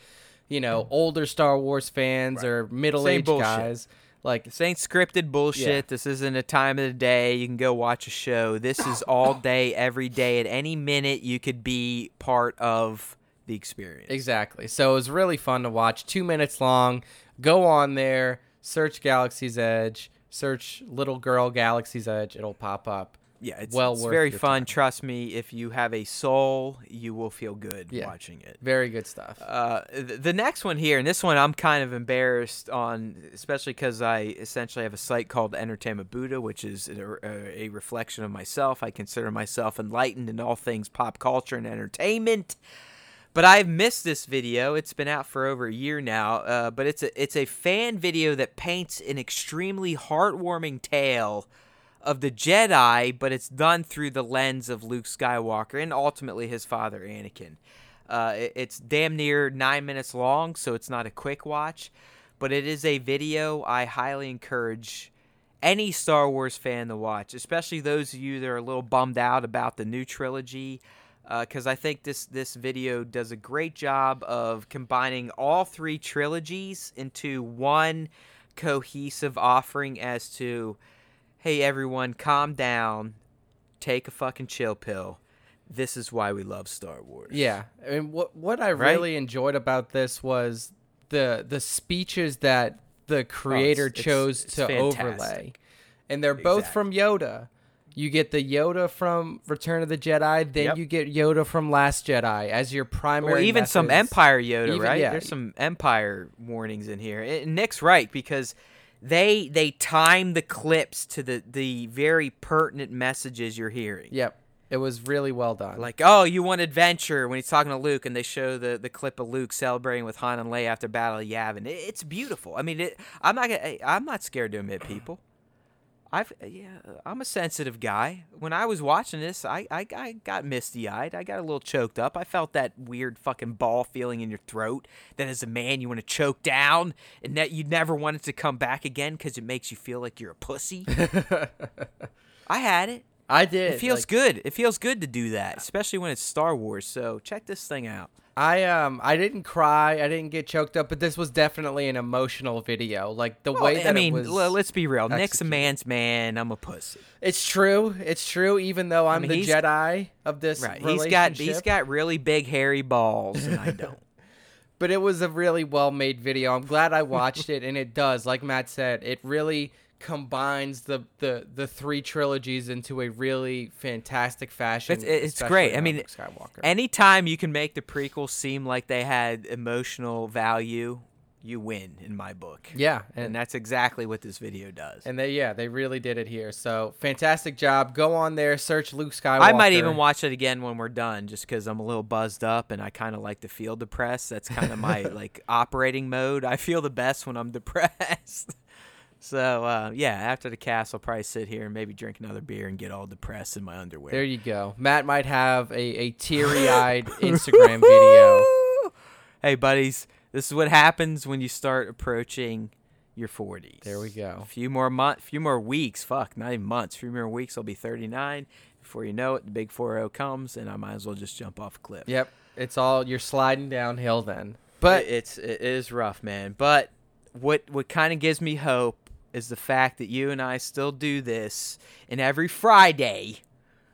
[SPEAKER 2] you know, mm. older Star Wars fans or middle aged guys. Like
[SPEAKER 1] This ain't scripted bullshit.
[SPEAKER 2] Yeah.
[SPEAKER 1] This isn't a time of the day. You can go watch a show. This is all day, every day. At any minute, you could be part of the experience.
[SPEAKER 2] Exactly. So it was really fun to watch. Two minutes long. Go on there, search Galaxy's Edge, search Little Girl Galaxy's Edge. It'll pop up.
[SPEAKER 1] Yeah, it's,
[SPEAKER 2] well
[SPEAKER 1] it's very fun.
[SPEAKER 2] time.
[SPEAKER 1] Trust me, if you have a soul, you will feel good
[SPEAKER 2] Yeah.
[SPEAKER 1] watching it.
[SPEAKER 2] Very good stuff.
[SPEAKER 1] Uh, th- the next one here, and this one I'm kind of embarrassed on, especially because I essentially have a site called Entertainment Buddha, which is a, a reflection of myself. I consider myself enlightened in all things pop culture and entertainment. But I've missed this video. It's been out for over a year now. Uh, but it's a it's a fan video that paints an extremely heartwarming tale of the Jedi, but it's done through the lens of Luke Skywalker and ultimately his father Anakin. Uh, it- it's damn near nine minutes long, so it's not a quick watch, but it is a video I highly encourage any Star Wars fan to watch, especially those of you that are a little bummed out about the new trilogy. Because I think this this video does a great job of combining all three trilogies into one cohesive offering as to, hey everyone, calm down, take a fucking chill pill. This is why we love Star Wars.
[SPEAKER 2] Yeah, and what what I
[SPEAKER 1] Right?
[SPEAKER 2] really enjoyed about this was the the speeches that the oh, creator
[SPEAKER 1] Oh, it's-
[SPEAKER 2] chose
[SPEAKER 1] it's
[SPEAKER 2] to
[SPEAKER 1] fantastic.
[SPEAKER 2] overlay, and they're both from Yoda. You get the Yoda from Return of the Jedi, then
[SPEAKER 1] Yep.
[SPEAKER 2] you get Yoda from Last Jedi as your primary.
[SPEAKER 1] Or even some. Empire Yoda,
[SPEAKER 2] Even-
[SPEAKER 1] right?
[SPEAKER 2] yeah.
[SPEAKER 1] There's some Empire warnings in here. And Nick's right because they they time the clips to the the very pertinent messages you're hearing.
[SPEAKER 2] Yep, it was really well done.
[SPEAKER 1] Like, oh, you want adventure when he's talking to Luke, and they show the, the clip of Luke celebrating with Han and Leia after Battle of Yavin. It, it's beautiful. I mean, it, I'm not gonna, I'm not scared to admit people. I've uh, yeah, I'm a sensitive guy. When I was watching this, I, I, I got misty eyed. I got a little choked up. I felt that weird fucking ball feeling in your throat that as a man you want to choke down and that you never want it to come back again because it makes you feel like you're a pussy. I had it.
[SPEAKER 2] I did.
[SPEAKER 1] It feels
[SPEAKER 2] like,
[SPEAKER 1] good. It feels good to do that, especially when it's Star Wars. So check this thing out.
[SPEAKER 2] I um I didn't cry, I didn't get choked up, but this was definitely an emotional video. Like the way that
[SPEAKER 1] I mean,
[SPEAKER 2] it was.
[SPEAKER 1] l- let's be real. Nick's a man's man. I'm a pussy.
[SPEAKER 2] It's true. It's true. Even though I'm
[SPEAKER 1] mean,
[SPEAKER 2] the Jedi of this
[SPEAKER 1] Right. He's got he's got really big hairy balls, and I don't.
[SPEAKER 2] But it was a really well made video. I'm glad I watched it, and it does, like Matt said, it really combines the the the three trilogies into a really fantastic fashion.
[SPEAKER 1] It's- it's great. I mean,
[SPEAKER 2] Skywalker.
[SPEAKER 1] Anytime you can make the prequels seem like they had emotional value, you win in my book.
[SPEAKER 2] yeah,
[SPEAKER 1] And
[SPEAKER 2] and
[SPEAKER 1] that's exactly what this video does.
[SPEAKER 2] and they yeah they really did it here. So fantastic job. Go on there, search Luke Skywalker.
[SPEAKER 1] I might even watch it again when we're done, just because I'm a little buzzed up and I kind of like to feel depressed. That's kind of my like operating mode. I feel the best when I'm depressed. So uh, yeah, after the cast, I'll probably sit here and maybe drink another beer and get all depressed in my underwear.
[SPEAKER 2] There you go. Matt might have a, a teary eyed Instagram video.
[SPEAKER 1] Hey buddies, this is what happens when you start approaching your 40s.
[SPEAKER 2] There we go.
[SPEAKER 1] A few more month, few more weeks. Fuck, not even months. A few more weeks, I'll be 39. Before you know it, the big 4-0 comes, and I might as well just jump off a cliff.
[SPEAKER 2] Yep. It's all you're sliding downhill then.
[SPEAKER 1] but
[SPEAKER 2] But
[SPEAKER 1] it's it is rough, man. But what what kind of gives me hope is the fact that you and I still do this, and every Friday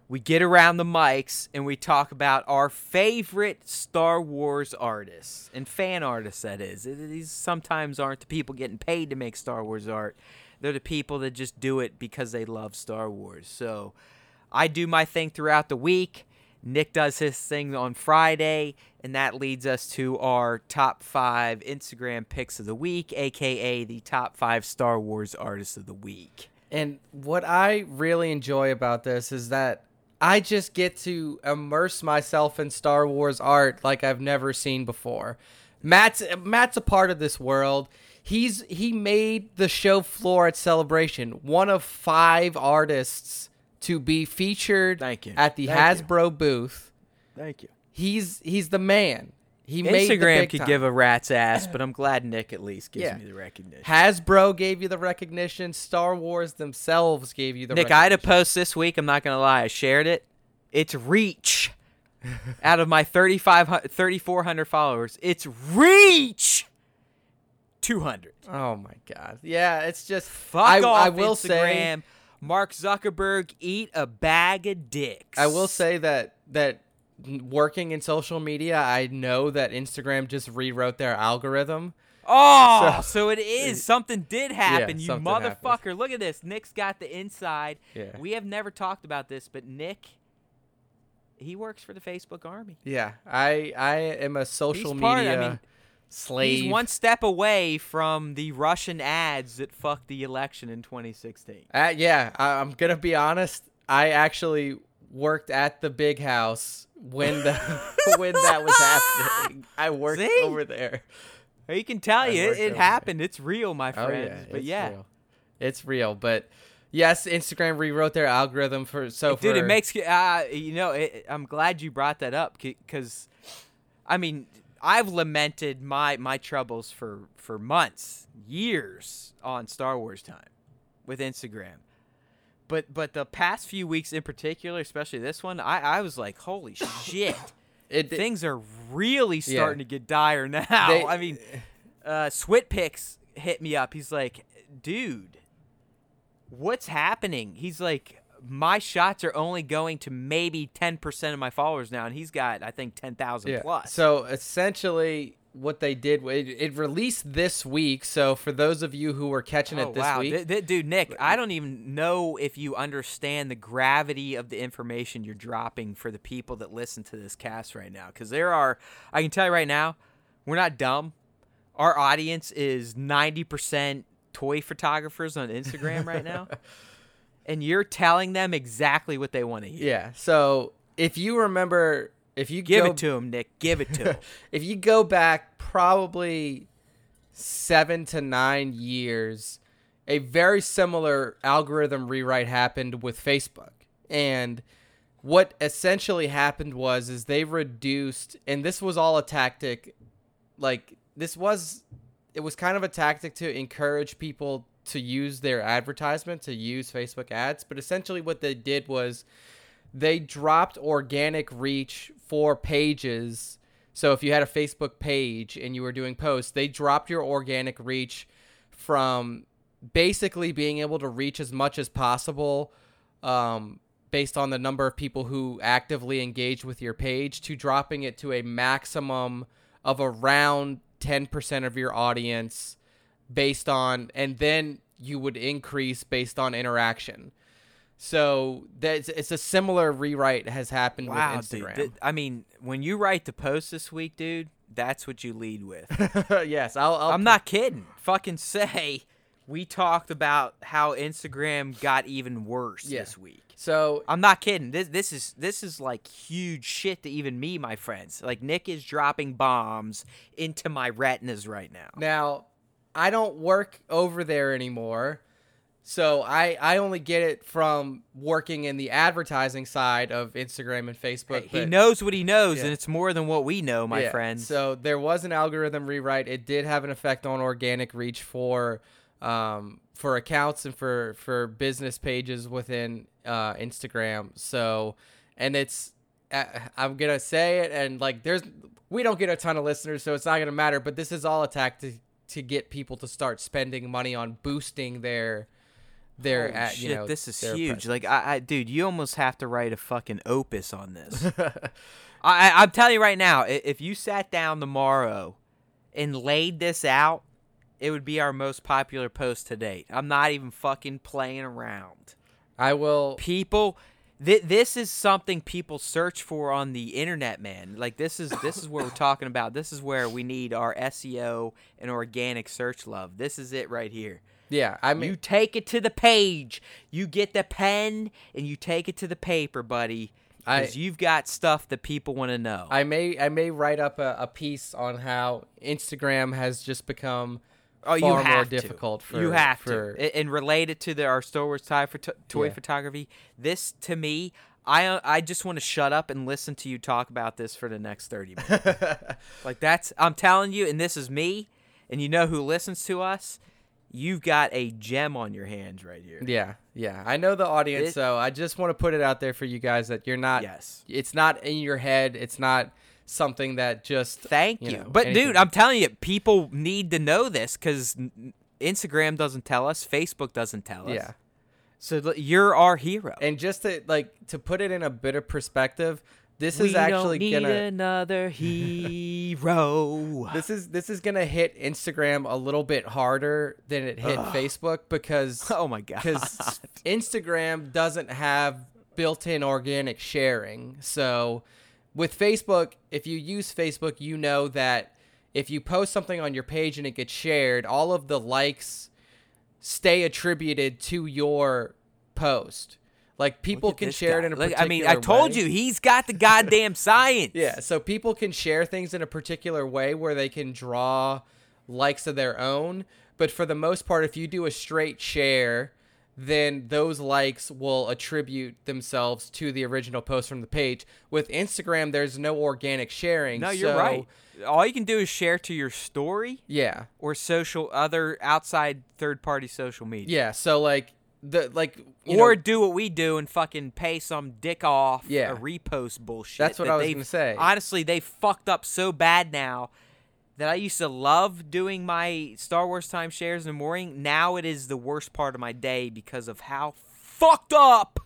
[SPEAKER 1] we get around the mics and we talk about our favorite Star Wars artists and fan artists. That is, these sometimes aren't the people getting paid to make Star Wars art; they're the people that just do it because they love Star Wars. So I do my thing throughout the week. Nick does his thing on Friday, and that leads us to our top five Instagram picks of the week, aka the top five Star Wars artists of the week.
[SPEAKER 2] and what I really enjoy about this is that I just get to immerse myself in Star Wars art like I've never seen before. Matt's Matt's a part of this world. He's he made the show floor at Celebration one of five artists to be featured
[SPEAKER 1] Thank you.
[SPEAKER 2] at the
[SPEAKER 1] Thank you.
[SPEAKER 2] Hasbro booth.
[SPEAKER 1] Thank you.
[SPEAKER 2] He's he's the man. He made the
[SPEAKER 1] Instagram
[SPEAKER 2] big
[SPEAKER 1] could
[SPEAKER 2] time.
[SPEAKER 1] give a rat's ass, but I'm glad Nick at least gives
[SPEAKER 2] Yeah.
[SPEAKER 1] me the recognition.
[SPEAKER 2] Hasbro gave you the recognition. Star Wars themselves gave you the
[SPEAKER 1] Nick, I had a
[SPEAKER 2] recognition.
[SPEAKER 1] post this week. I'm not going to lie. I shared it. It's reach. Out of my 3,500 3,400 followers, it's reach 200.
[SPEAKER 2] Oh my god. Yeah, it's just
[SPEAKER 1] Fuck
[SPEAKER 2] I,
[SPEAKER 1] off
[SPEAKER 2] I will say
[SPEAKER 1] Instagram. Mark Zuckerberg, eat a bag of dicks.
[SPEAKER 2] I will say that that working in social media, I know that Instagram just rewrote their algorithm.
[SPEAKER 1] Oh, so,
[SPEAKER 2] So-
[SPEAKER 1] it is. Something did happen, you
[SPEAKER 2] something
[SPEAKER 1] motherfucker. Look at this. Nick's got the inside.
[SPEAKER 2] Yeah.
[SPEAKER 1] We have never talked about this, but Nick, he works for the Facebook Army.
[SPEAKER 2] Yeah, I I am a social
[SPEAKER 1] He's part- I
[SPEAKER 2] media
[SPEAKER 1] mean,
[SPEAKER 2] slave.
[SPEAKER 1] He's one step away from the Russian ads that fucked the election in 2016.
[SPEAKER 2] Uh, yeah, I, I'm gonna be honest. I actually worked at the big house when the when that was happening. I worked
[SPEAKER 1] See?
[SPEAKER 2] over there.
[SPEAKER 1] You can tell
[SPEAKER 2] I
[SPEAKER 1] you, it,
[SPEAKER 2] over there.
[SPEAKER 1] happened. It's real, my
[SPEAKER 2] Oh
[SPEAKER 1] friends.
[SPEAKER 2] yeah,
[SPEAKER 1] but
[SPEAKER 2] it's
[SPEAKER 1] yeah,
[SPEAKER 2] real. it's real. But yes, Instagram rewrote their algorithm for so
[SPEAKER 1] dude,
[SPEAKER 2] for,
[SPEAKER 1] it makes uh, you know. It, I'm glad you brought that up because, I mean, I've lamented my my troubles for for months, years on Star Wars time with Instagram. But but the past few weeks in particular, especially this one, I I was like, holy shit.
[SPEAKER 2] it,
[SPEAKER 1] Things are really starting to get dire now.
[SPEAKER 2] They-
[SPEAKER 1] I mean, uh, Switpix hit me up. He's like, dude, what's happening? He's like, my shots are only going to maybe 10% of my followers now. And he's got, I think, 10,000
[SPEAKER 2] yeah.
[SPEAKER 1] plus.
[SPEAKER 2] So essentially, what they did, it, it released this week. So for those of you who were catching
[SPEAKER 1] Oh,
[SPEAKER 2] it this
[SPEAKER 1] wow.
[SPEAKER 2] week,
[SPEAKER 1] th- dude, Nick, I don't even know if you understand the gravity of the information you're dropping for the people that listen to this cast right now. Because there are, I can tell you right now, we're not dumb. Our audience is 90% toy photographers on Instagram right now. and you're telling them exactly what they want to hear.
[SPEAKER 2] yeah. So if you remember, if you
[SPEAKER 1] Give
[SPEAKER 2] go,
[SPEAKER 1] it to him, Nick. Give it to him.
[SPEAKER 2] if you go back probably seven to nine years, a very similar algorithm rewrite happened with Facebook. And what essentially happened was is they reduced and this was all a tactic like this was it was kind of a tactic to encourage people to use their advertisement to use Facebook ads, but essentially what they did was they dropped organic reach for pages. So if you had a Facebook page and you were doing posts, they dropped your organic reach from basically being able to reach as much as possible um, based on the number of people who actively engage with your page to dropping it to a maximum of around 10% of your audience based on and then you would increase based on interaction. So that's it's a similar rewrite has happened
[SPEAKER 1] wow,
[SPEAKER 2] with
[SPEAKER 1] dude.
[SPEAKER 2] Instagram.
[SPEAKER 1] Th- I mean, when you write the post this week, dude, that's what you lead with.
[SPEAKER 2] yes, I'll, I'll
[SPEAKER 1] I'm not kidding. Fucking say we talked about how Instagram got even worse
[SPEAKER 2] Yeah.
[SPEAKER 1] this week.
[SPEAKER 2] So
[SPEAKER 1] I'm not kidding. This this is this is like huge shit to even me, my friends. Like Nick is dropping bombs into my retinas right now.
[SPEAKER 2] now I don't work over there anymore. So I I only get it from working in the advertising side of Instagram and Facebook.
[SPEAKER 1] Hey, he knows what he knows,
[SPEAKER 2] Yeah.
[SPEAKER 1] and it's more than what we know, my
[SPEAKER 2] Yeah,
[SPEAKER 1] friends.
[SPEAKER 2] So there was an algorithm rewrite. It did have an effect on organic reach for um, for accounts and for for business pages within uh, Instagram. So and it's uh, I'm gonna say it and like there's we don't get a ton of listeners, so it's not gonna matter. But this is all a tactic to get people to start spending money on boosting their their at,
[SPEAKER 1] shit,
[SPEAKER 2] you know
[SPEAKER 1] this is huge.
[SPEAKER 2] presence.
[SPEAKER 1] Like, I, I, dude, you almost have to write a fucking opus on this. I, I, I'm telling you right now, if you sat down tomorrow and laid this out, it would be our most popular post to date. I'm not even fucking playing around.
[SPEAKER 2] I will
[SPEAKER 1] People, th- this is something people search for on the internet, man. Like this is this is what we're talking about. This is where we need our SEO and organic search love. This is it right here.
[SPEAKER 2] yeah I mean
[SPEAKER 1] You take it to the page. You get the pen and you take it to the paper, buddy. Because you've got stuff that people want to know.
[SPEAKER 2] I may I may write up a, a piece on how Instagram has just become
[SPEAKER 1] oh, you
[SPEAKER 2] far
[SPEAKER 1] have
[SPEAKER 2] more
[SPEAKER 1] to.
[SPEAKER 2] difficult for
[SPEAKER 1] you have
[SPEAKER 2] for,
[SPEAKER 1] to. And related to the, our Star Wars tie for toy
[SPEAKER 2] Yeah.
[SPEAKER 1] photography, this to me, I I just want to shut up and listen to you talk about this for the next thirty minutes. like that's I'm telling you, and this is me, and you know who listens to us. You've got a gem on your hands right here.
[SPEAKER 2] yeah yeah I know the audience
[SPEAKER 1] It-
[SPEAKER 2] so I just want to put it out there for you guys that you're not
[SPEAKER 1] Yes.
[SPEAKER 2] it's not in your head it's not something that just
[SPEAKER 1] Thank
[SPEAKER 2] you
[SPEAKER 1] you.
[SPEAKER 2] know,
[SPEAKER 1] but
[SPEAKER 2] anything.
[SPEAKER 1] dude, I'm telling you, people need to know this because Instagram doesn't tell us, Facebook doesn't tell us.
[SPEAKER 2] yeah.
[SPEAKER 1] So you're our hero.
[SPEAKER 2] And just to like to put it in a bit of perspective, this
[SPEAKER 1] we
[SPEAKER 2] is actually
[SPEAKER 1] don't need
[SPEAKER 2] gonna
[SPEAKER 1] another hero.
[SPEAKER 2] this is this is gonna hit Instagram a little bit harder than it hit Facebook because
[SPEAKER 1] oh my god.
[SPEAKER 2] because Instagram doesn't have built-in organic sharing. So with Facebook, if you use Facebook, you know that if you post something on your page and it gets shared, all of the likes stay attributed to your post. Like people can share
[SPEAKER 1] guy.
[SPEAKER 2] it in a
[SPEAKER 1] Look, I mean, I told
[SPEAKER 2] way.
[SPEAKER 1] you he's got the goddamn science.
[SPEAKER 2] Yeah, so people can share things in a particular way where they can draw likes of their own, but for the most part if you do a straight share, then those likes will attribute themselves to the original post from the page. With Instagram there's no organic sharing.
[SPEAKER 1] No, you're
[SPEAKER 2] so-
[SPEAKER 1] right. All you can do is share to your story
[SPEAKER 2] Yeah.
[SPEAKER 1] or social other outside third party social media.
[SPEAKER 2] Yeah, so like the like
[SPEAKER 1] or
[SPEAKER 2] know,
[SPEAKER 1] do what we do and fucking pay some dick off
[SPEAKER 2] Yeah.
[SPEAKER 1] a repost bullshit.
[SPEAKER 2] That's what
[SPEAKER 1] that
[SPEAKER 2] I was gonna say.
[SPEAKER 1] Honestly, they fucked up so bad now that I used to love doing my Star Wars time shares in the morning. Now it is the worst part of my day because of how fucked up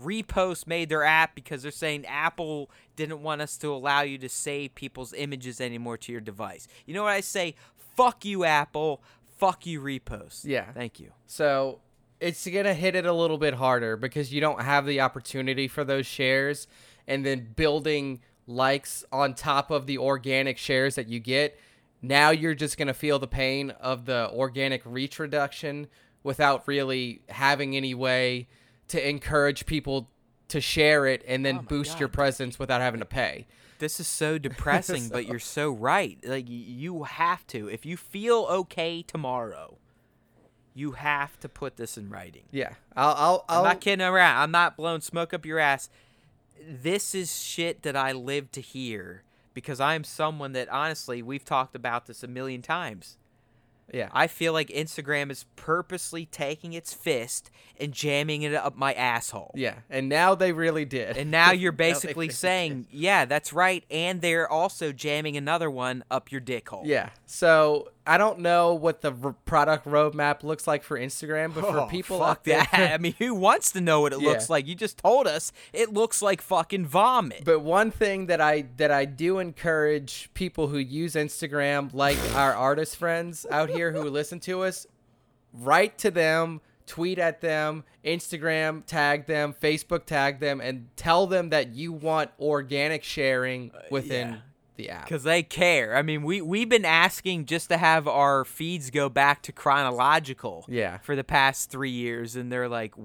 [SPEAKER 1] Repost made their app because they're saying Apple didn't want us to allow you to save people's images anymore to your device. You know what I say? Fuck you, Apple. Fuck you, Repost.
[SPEAKER 2] Yeah.
[SPEAKER 1] Thank you.
[SPEAKER 2] So it's gonna hit it a little bit harder because you don't have the opportunity for those shares, and then building likes on top of the organic shares that you get. Now you're just gonna feel the pain of the organic reach reduction without really having any way to encourage people to share it and then
[SPEAKER 1] Oh my
[SPEAKER 2] boost your presence without having to pay.
[SPEAKER 1] This is so depressing, but you're so right. Like you have to. If you feel okay tomorrow, you have to put this in writing.
[SPEAKER 2] Yeah, I'll I'll,
[SPEAKER 1] I'm
[SPEAKER 2] I'll
[SPEAKER 1] not kidding around. I'm not blowing smoke up your ass. This is shit that I live to hear because I'm someone that honestly, we've talked about this a million times.
[SPEAKER 2] yeah.
[SPEAKER 1] I feel like Instagram is purposely taking its fist and jamming it up my asshole.
[SPEAKER 2] yeah, and now they really did.
[SPEAKER 1] And now you're basically
[SPEAKER 2] really
[SPEAKER 1] saying, yeah, that's right. And they're also jamming another one up your dick hole.
[SPEAKER 2] Yeah. So I don't know what the r- product roadmap looks like for Instagram, but for
[SPEAKER 1] Oh,
[SPEAKER 2] people
[SPEAKER 1] fuck that. I mean, who wants to know what it looks like? You just told us it looks like fucking vomit.
[SPEAKER 2] but one thing that I that I do encourage people who use Instagram, like our artist friends out here who listen to us, write to them, tweet at them, Instagram tag them, Facebook tag them, and tell them that you want organic sharing within
[SPEAKER 1] Uh, yeah.
[SPEAKER 2] The app.
[SPEAKER 1] because they care. I mean, we we've been asking just to have our feeds go back to chronological.
[SPEAKER 2] Yeah.
[SPEAKER 1] For the past three years, and they're like,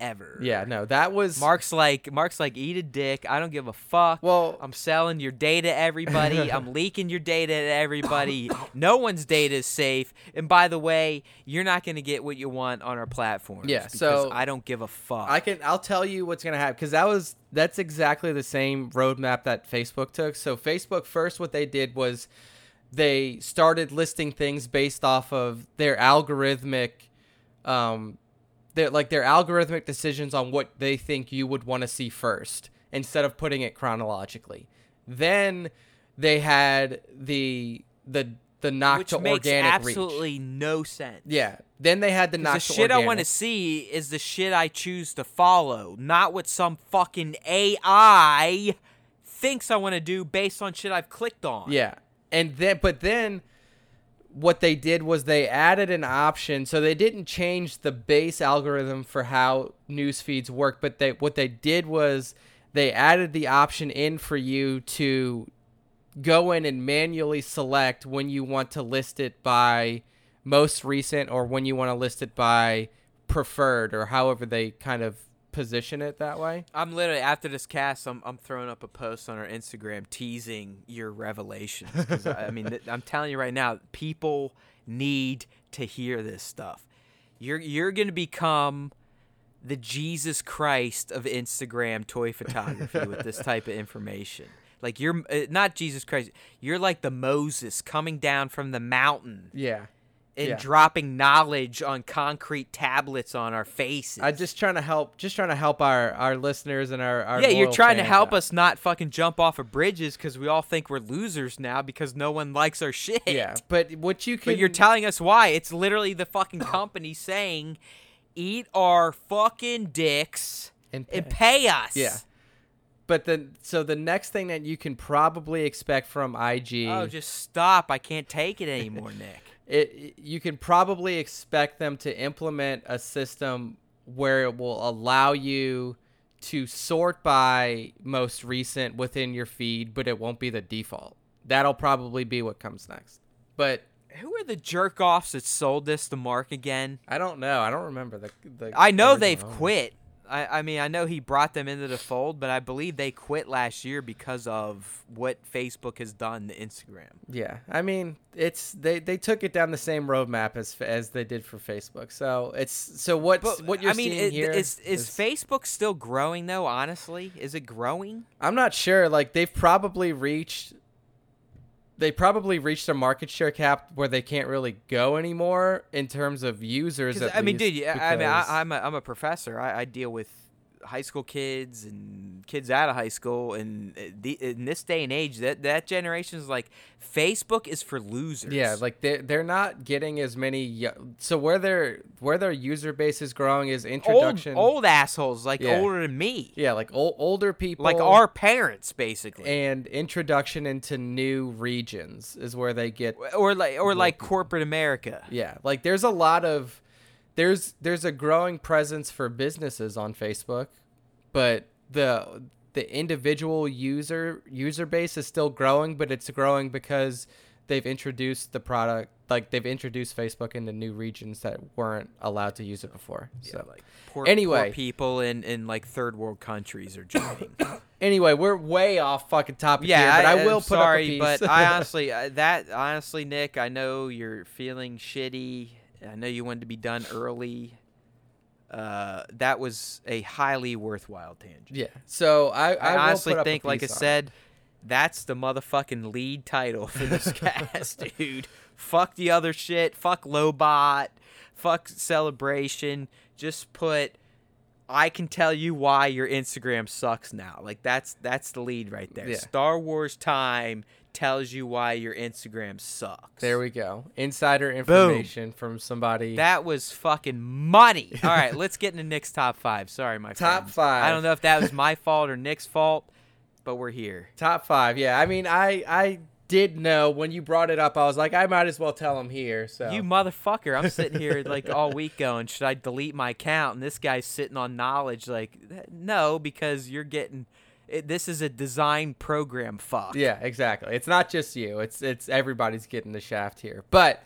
[SPEAKER 1] whatever.
[SPEAKER 2] Yeah. No, that was
[SPEAKER 1] Mark's like, Mark's like, eat a dick. I don't give a fuck.
[SPEAKER 2] Well-
[SPEAKER 1] I'm selling your data to everybody. I'm leaking your data to everybody. no one's data is safe. And by the way, you're not gonna get what you want on our platform.
[SPEAKER 2] Yeah,
[SPEAKER 1] because
[SPEAKER 2] so-
[SPEAKER 1] I don't give a fuck.
[SPEAKER 2] I can I'll tell you what's gonna happen because that was that's exactly the same roadmap that Facebook took. So Facebook first, what they did was they started listing things based off of their algorithmic, um, their like their algorithmic decisions on what they think you would want to see first, instead of putting it chronologically. Then they had the the the knock
[SPEAKER 1] which
[SPEAKER 2] to
[SPEAKER 1] makes
[SPEAKER 2] organic reach.
[SPEAKER 1] absolutely no sense.
[SPEAKER 2] Yeah. Then they had the knock to organic.
[SPEAKER 1] The shit I want to see is the shit I choose to follow, not what some fucking AI thinks I want to do based on shit I've clicked on.
[SPEAKER 2] Yeah. And then but then what they did was they added an option so they didn't change the base algorithm for how news feeds work but they what they did was they added the option in for you to go in and manually select when you want to list it by most recent or when you want to list it by preferred or however they kind of position it that way.
[SPEAKER 1] I'm literally after this cast, I'm I'm throwing up a post on our Instagram teasing your revelations. I I mean, th- I'm telling you right now, people need to hear this stuff. You're you're gonna become the Jesus Christ of Instagram toy photography with this type of information. Like you're uh, not Jesus Christ. You're like the Moses coming down from the mountain
[SPEAKER 2] Yeah.
[SPEAKER 1] And
[SPEAKER 2] Yeah.
[SPEAKER 1] dropping knowledge on concrete tablets on our faces.
[SPEAKER 2] I'm just trying to help, just trying to help our our listeners and our, our
[SPEAKER 1] yeah, you're trying to help
[SPEAKER 2] out.
[SPEAKER 1] us not fucking jump off of bridges because we all think we're losers now because no one likes our shit.
[SPEAKER 2] Yeah, but what you can
[SPEAKER 1] But you're telling us why. It's literally the fucking company saying, eat our fucking dicks
[SPEAKER 2] and,
[SPEAKER 1] and pay us.
[SPEAKER 2] Yeah. But then, so the next thing that you can probably expect from IG,
[SPEAKER 1] Oh, just stop. I can't take it anymore, Nick.
[SPEAKER 2] It, you can probably expect them to implement a system where it will allow you to sort by most recent within your feed, but it won't be the default. That'll probably be what comes next. But
[SPEAKER 1] Who are the jerk offs that sold this to Mark again?
[SPEAKER 2] I don't know. I don't remember the. the
[SPEAKER 1] I know they've
[SPEAKER 2] owner.
[SPEAKER 1] quit. I, I mean, I know he brought them into the fold, but I believe they quit last year because of what Facebook has done to Instagram.
[SPEAKER 2] Yeah, I mean, it's they they took it down the same roadmap as as they did for Facebook. So it's so what's
[SPEAKER 1] But
[SPEAKER 2] what you're
[SPEAKER 1] I mean,
[SPEAKER 2] seeing
[SPEAKER 1] it-
[SPEAKER 2] here
[SPEAKER 1] is, is Facebook still growing though? Honestly, is it growing?
[SPEAKER 2] I'm not sure. Like they've probably reached they probably reached a market share cap where they can't really go anymore in terms of users.
[SPEAKER 1] I mean, dude, I mean, I, I'm a, I'm a professor. I, I deal with high school kids and kids out of high school, and uh, the, in this day and age, that that generation is like Facebook is for losers.
[SPEAKER 2] Yeah, like they they're not getting as many. So where their where their user base is growing is introduction.
[SPEAKER 1] old assholes like
[SPEAKER 2] Yeah.
[SPEAKER 1] older than me,
[SPEAKER 2] Yeah, like ol- older people,
[SPEAKER 1] like our parents, basically.
[SPEAKER 2] and introduction into new regions is where they get
[SPEAKER 1] or like or like corporate America.
[SPEAKER 2] Yeah, like there's a lot of there's there's a growing presence for businesses on Facebook, but the the individual user user base is still growing, but it's growing because they've introduced the product like they've introduced Facebook into new regions that weren't allowed to use it before. So
[SPEAKER 1] like poor,
[SPEAKER 2] Anyway.
[SPEAKER 1] poor people in in like third world countries are joining.
[SPEAKER 2] anyway, we're way off fucking topic
[SPEAKER 1] yeah,
[SPEAKER 2] here, but I,
[SPEAKER 1] I,
[SPEAKER 2] will
[SPEAKER 1] am
[SPEAKER 2] put
[SPEAKER 1] sorry,
[SPEAKER 2] up a piece.
[SPEAKER 1] but I honestly uh, that honestly, Nick, I know you're feeling shitty. I know you wanted to be done early. Uh, that was a highly worthwhile tangent.
[SPEAKER 2] yeah. So I I,
[SPEAKER 1] I, honestly
[SPEAKER 2] put up a
[SPEAKER 1] think, like I
[SPEAKER 2] piece on it.
[SPEAKER 1] said, that's the motherfucking lead title for this cast, dude. Fuck the other shit. Fuck Lobot. Fuck celebration. Just put. I can tell you why your Instagram sucks now. Like that's that's the lead right there.
[SPEAKER 2] Yeah.
[SPEAKER 1] Star Wars time tells you why your Instagram sucks.
[SPEAKER 2] There we go. Insider information from somebody.
[SPEAKER 1] That was fucking money. All right, let's get into Nick's top five. Sorry, my
[SPEAKER 2] Top
[SPEAKER 1] friends.
[SPEAKER 2] five.
[SPEAKER 1] I don't know if that was my fault or Nick's fault, but we're here.
[SPEAKER 2] Top five, yeah. I mean, I I did know when you brought it up. I was like, I might as well tell him here. So
[SPEAKER 1] You motherfucker! I'm sitting here like all week going, should I delete my account? And this guy's sitting on knowledge. Like, no, because you're getting. It, this is a design program. Fuck.
[SPEAKER 2] yeah, exactly. It's not just you. It's it's everybody's getting the shaft here. But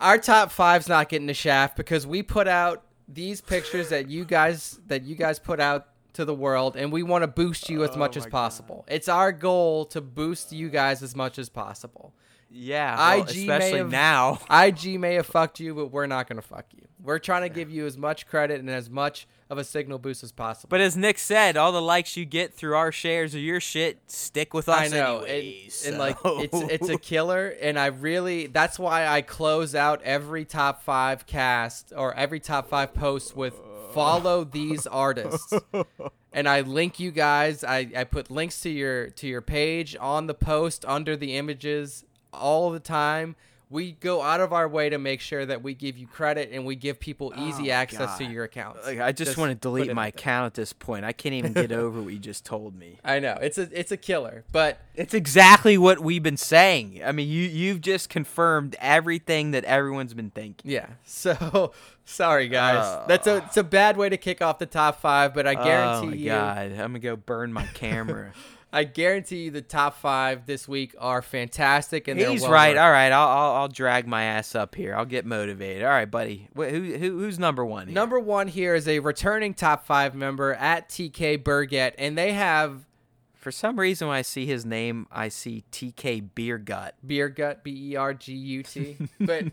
[SPEAKER 2] our top five's not getting the shaft because we put out these pictures that you guys that you guys put out to the world, and we want to boost you as
[SPEAKER 1] Oh
[SPEAKER 2] much as possible. It's our goal to boost you guys as much as possible.
[SPEAKER 1] Yeah. well,
[SPEAKER 2] IG may
[SPEAKER 1] especially
[SPEAKER 2] have-
[SPEAKER 1] now.
[SPEAKER 2] IG may have fucked you, but we're not gonna fuck you. We're trying to give you as much credit and as much of a signal boost as possible.
[SPEAKER 1] But as Nick said, all the likes you get through our shares of your shit stick with us.
[SPEAKER 2] I know, and,
[SPEAKER 1] anyways.
[SPEAKER 2] and like it's it's a killer, and I really that's why I close out every top five cast or every top five post with follow these artists, and I link you guys. I I put links to your to your page on the post under the images all the time. We go out of our way to make sure that we give you credit and we give people oh, easy
[SPEAKER 1] Oh,
[SPEAKER 2] access to your accounts.
[SPEAKER 1] Like, I just,
[SPEAKER 2] Just
[SPEAKER 1] want to delete my account at this point. I can't even get over what you just told me.
[SPEAKER 2] I know it's a it's a killer, but
[SPEAKER 1] It's exactly what we've been saying. I mean, you you've just confirmed everything that everyone's been thinking.
[SPEAKER 2] Yeah. So sorry guys. Oh. That's a it's a bad way to kick off the top five, but I oh, guarantee
[SPEAKER 1] oh my
[SPEAKER 2] you
[SPEAKER 1] god, I'm gonna go burn my camera.
[SPEAKER 2] I guarantee you the top five this week are fantastic and they're
[SPEAKER 1] He's
[SPEAKER 2] well
[SPEAKER 1] right. All right, I'll, I'll I'll drag my ass up here. I'll get motivated. All right, buddy. Who, who who's number one? Here?
[SPEAKER 2] Number one here is a returning top five member at TK Berget, and they have
[SPEAKER 1] For some reason, when I see his name, I see TK Beer Gut.
[SPEAKER 2] Beer Gut B E R G U T, but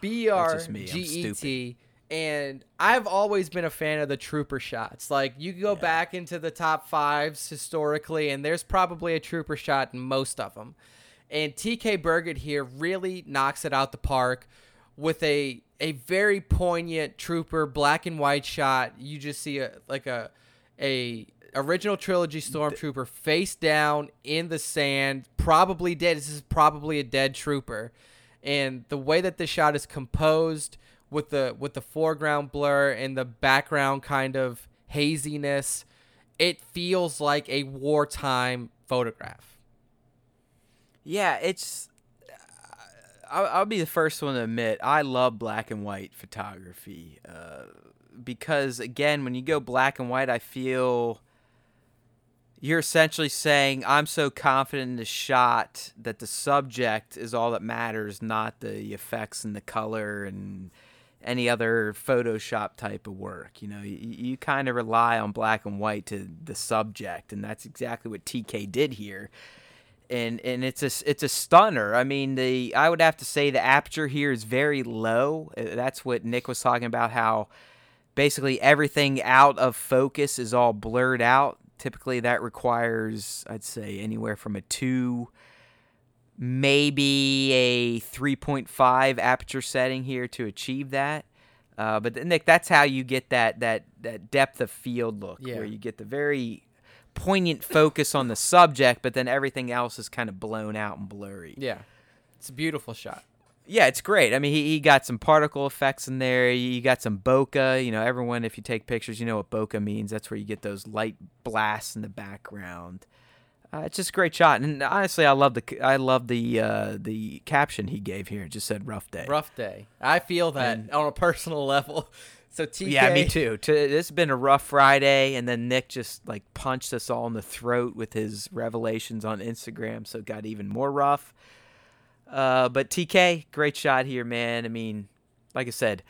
[SPEAKER 2] B E R
[SPEAKER 1] just me, I'm
[SPEAKER 2] G E T. And I've always been a fan of the trooper shots. Like you go back into the top fives historically, and there's probably a trooper shot in most of them. And TK Berget here really knocks it out the park with a a very poignant trooper black and white shot. You just see a like a a original trilogy stormtrooper face down in the sand, probably dead. This is probably a dead trooper. And the way that the shot is composed with the with the foreground blur and the background kind of haziness, it feels like a wartime photograph.
[SPEAKER 1] Yeah, it's. I'll, I'll be the first one to admit I love black and white photography uh, because again, when you go black and white, I feel you're essentially saying I'm so confident in the shot that the subject is all that matters, not the effects and the color and any other Photoshop type of work. You know, you, you kind of rely on black and white to the subject, and that's exactly what TK did here. And and it's a it's a stunner. I mean, the I would have to say the aperture here is very low. Uh, that's what Nick was talking about. How basically everything out of focus is all blurred out. Typically, that requires I'd say anywhere from a two maybe a 3.5 aperture setting here to achieve that. Uh, but Nick, that's how you get that that that depth of field look,
[SPEAKER 2] Yeah.
[SPEAKER 1] where you get the very poignant focus on the subject, but then everything else is kind of blown out and blurry.
[SPEAKER 2] Yeah. It's a beautiful shot.
[SPEAKER 1] Yeah, it's great. I mean, he, he got some particle effects in there. You got some bokeh. You know, everyone, if you take pictures, you know what bokeh means. That's where you get those light blasts in the background. Uh, it's just a great shot, and honestly, I love the I love the uh, the caption he gave here. It just said "rough day."
[SPEAKER 2] Rough day. I feel that
[SPEAKER 1] And-
[SPEAKER 2] on a personal level. So TK
[SPEAKER 1] Yeah, me too. To, this has been a rough Friday, and then Nick just like punched us all in the throat with his revelations on Instagram, so it got even more rough. Uh, but TK, great shot here, man. I mean, like I said,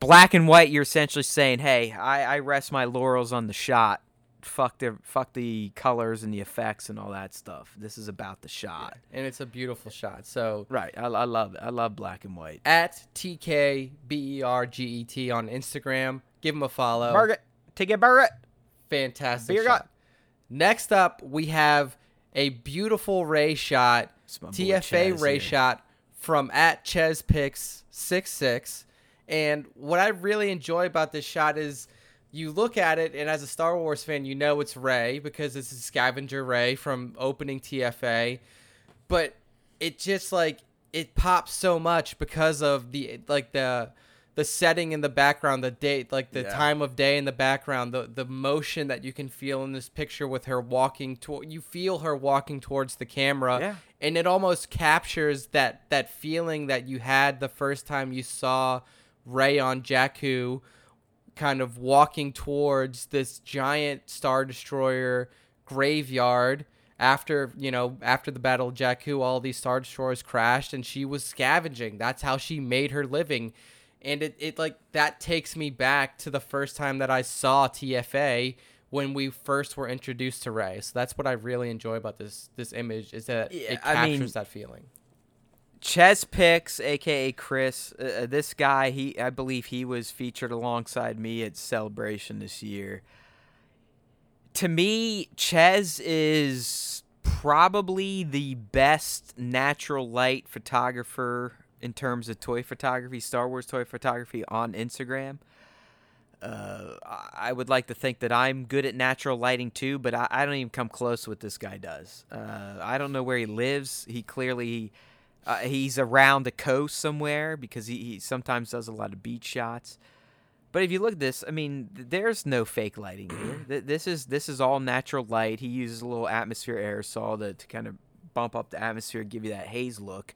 [SPEAKER 1] black and white. You're essentially saying, "Hey, I, I rest my laurels on the shot. Fuck the fuck the colors and the effects and all that stuff. This is about the shot."
[SPEAKER 2] and it's a beautiful shot. So
[SPEAKER 1] Right. I, I love it. I love black and white.
[SPEAKER 2] at TK B E R G E T on Instagram. Give him a follow.
[SPEAKER 1] Margaret, TK Barrett.
[SPEAKER 2] Fantastic
[SPEAKER 1] Beer
[SPEAKER 2] shot.
[SPEAKER 1] gut.
[SPEAKER 2] Next up, we have a beautiful Rey shot,
[SPEAKER 1] It's my boy
[SPEAKER 2] TFA
[SPEAKER 1] Rey
[SPEAKER 2] shot from at Chespix six six. And what I really enjoy about this shot is you look at it, and as a Star Wars fan, you know it's Rey because it's is Scavenger Rey from opening TFA. But it just like it pops so much because of the like the the setting in the background, the date, like the
[SPEAKER 1] Yeah.
[SPEAKER 2] time of day in the background, the the motion that you can feel in this picture with her walking toward you feel her walking towards the camera
[SPEAKER 1] Yeah.
[SPEAKER 2] and it almost captures that that feeling that you had the first time you saw Rey on Jakku kind of walking towards this giant star destroyer graveyard after you know after the battle of Jakku all these star destroyers crashed and she was scavenging that's how she made her living and it, it like that takes me back to the first time that I saw TFA when we first were introduced to Rey so that's what I really enjoy about this this image is that
[SPEAKER 1] Yeah,
[SPEAKER 2] it
[SPEAKER 1] I
[SPEAKER 2] captures
[SPEAKER 1] mean-
[SPEAKER 2] that feeling
[SPEAKER 1] Chespix aka Chris, uh, uh, this guy, he I believe he was featured alongside me at Celebration this year. To me, Ches is probably the best natural light photographer in terms of toy photography, Star Wars toy photography on Instagram. Uh, I- would like to think that I'm good at natural lighting too, but I, I don't even come close to what this guy does. Uh, I don't know where he lives. He clearly uh, he's around the coast somewhere because he, he sometimes does a lot of beach shots. But if you look at this, I mean, there's no fake lighting here. This is this is all natural light. He uses a little atmosphere aerosol to, to kind of bump up the atmosphere, give you that haze look.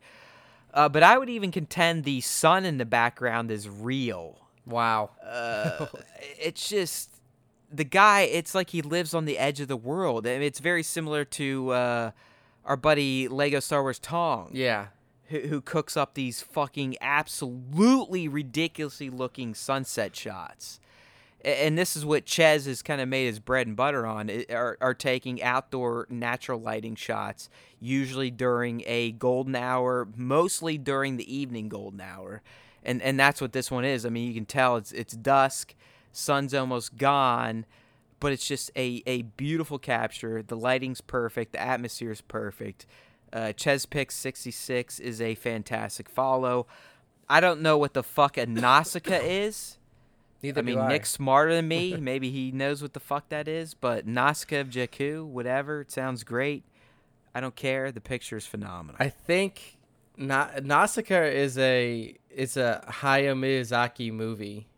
[SPEAKER 1] Uh, but I would even contend the sun in the background is real.
[SPEAKER 2] wow
[SPEAKER 1] Uh, it's just the guy. It's like he lives on the edge of the world. I mean, it's very similar to uh, our buddy Lego Star Wars Tong
[SPEAKER 2] yeah
[SPEAKER 1] who, who cooks up these fucking absolutely ridiculously looking sunset shots. And this is what Ches has kind of made his bread and butter on are, are taking outdoor natural lighting shots, usually during a golden hour, mostly during the evening golden hour. And and that's what this one is. I mean, you can tell it's it's dusk, sun's almost gone, but it's just a, a beautiful capture. The lighting's perfect, the atmosphere's perfect. Uh, Chespix66 is a fantastic follow. I don't know what the fuck a Nausicaa is.
[SPEAKER 2] Neither
[SPEAKER 1] I mean,
[SPEAKER 2] I.
[SPEAKER 1] Nick's smarter than me. Maybe he knows what the fuck that is. But Nausicaa of Jakku, whatever. It sounds great. I don't care. The picture is phenomenal.
[SPEAKER 2] I think Na- Nausicaa is a it's a Hayao Miyazaki movie,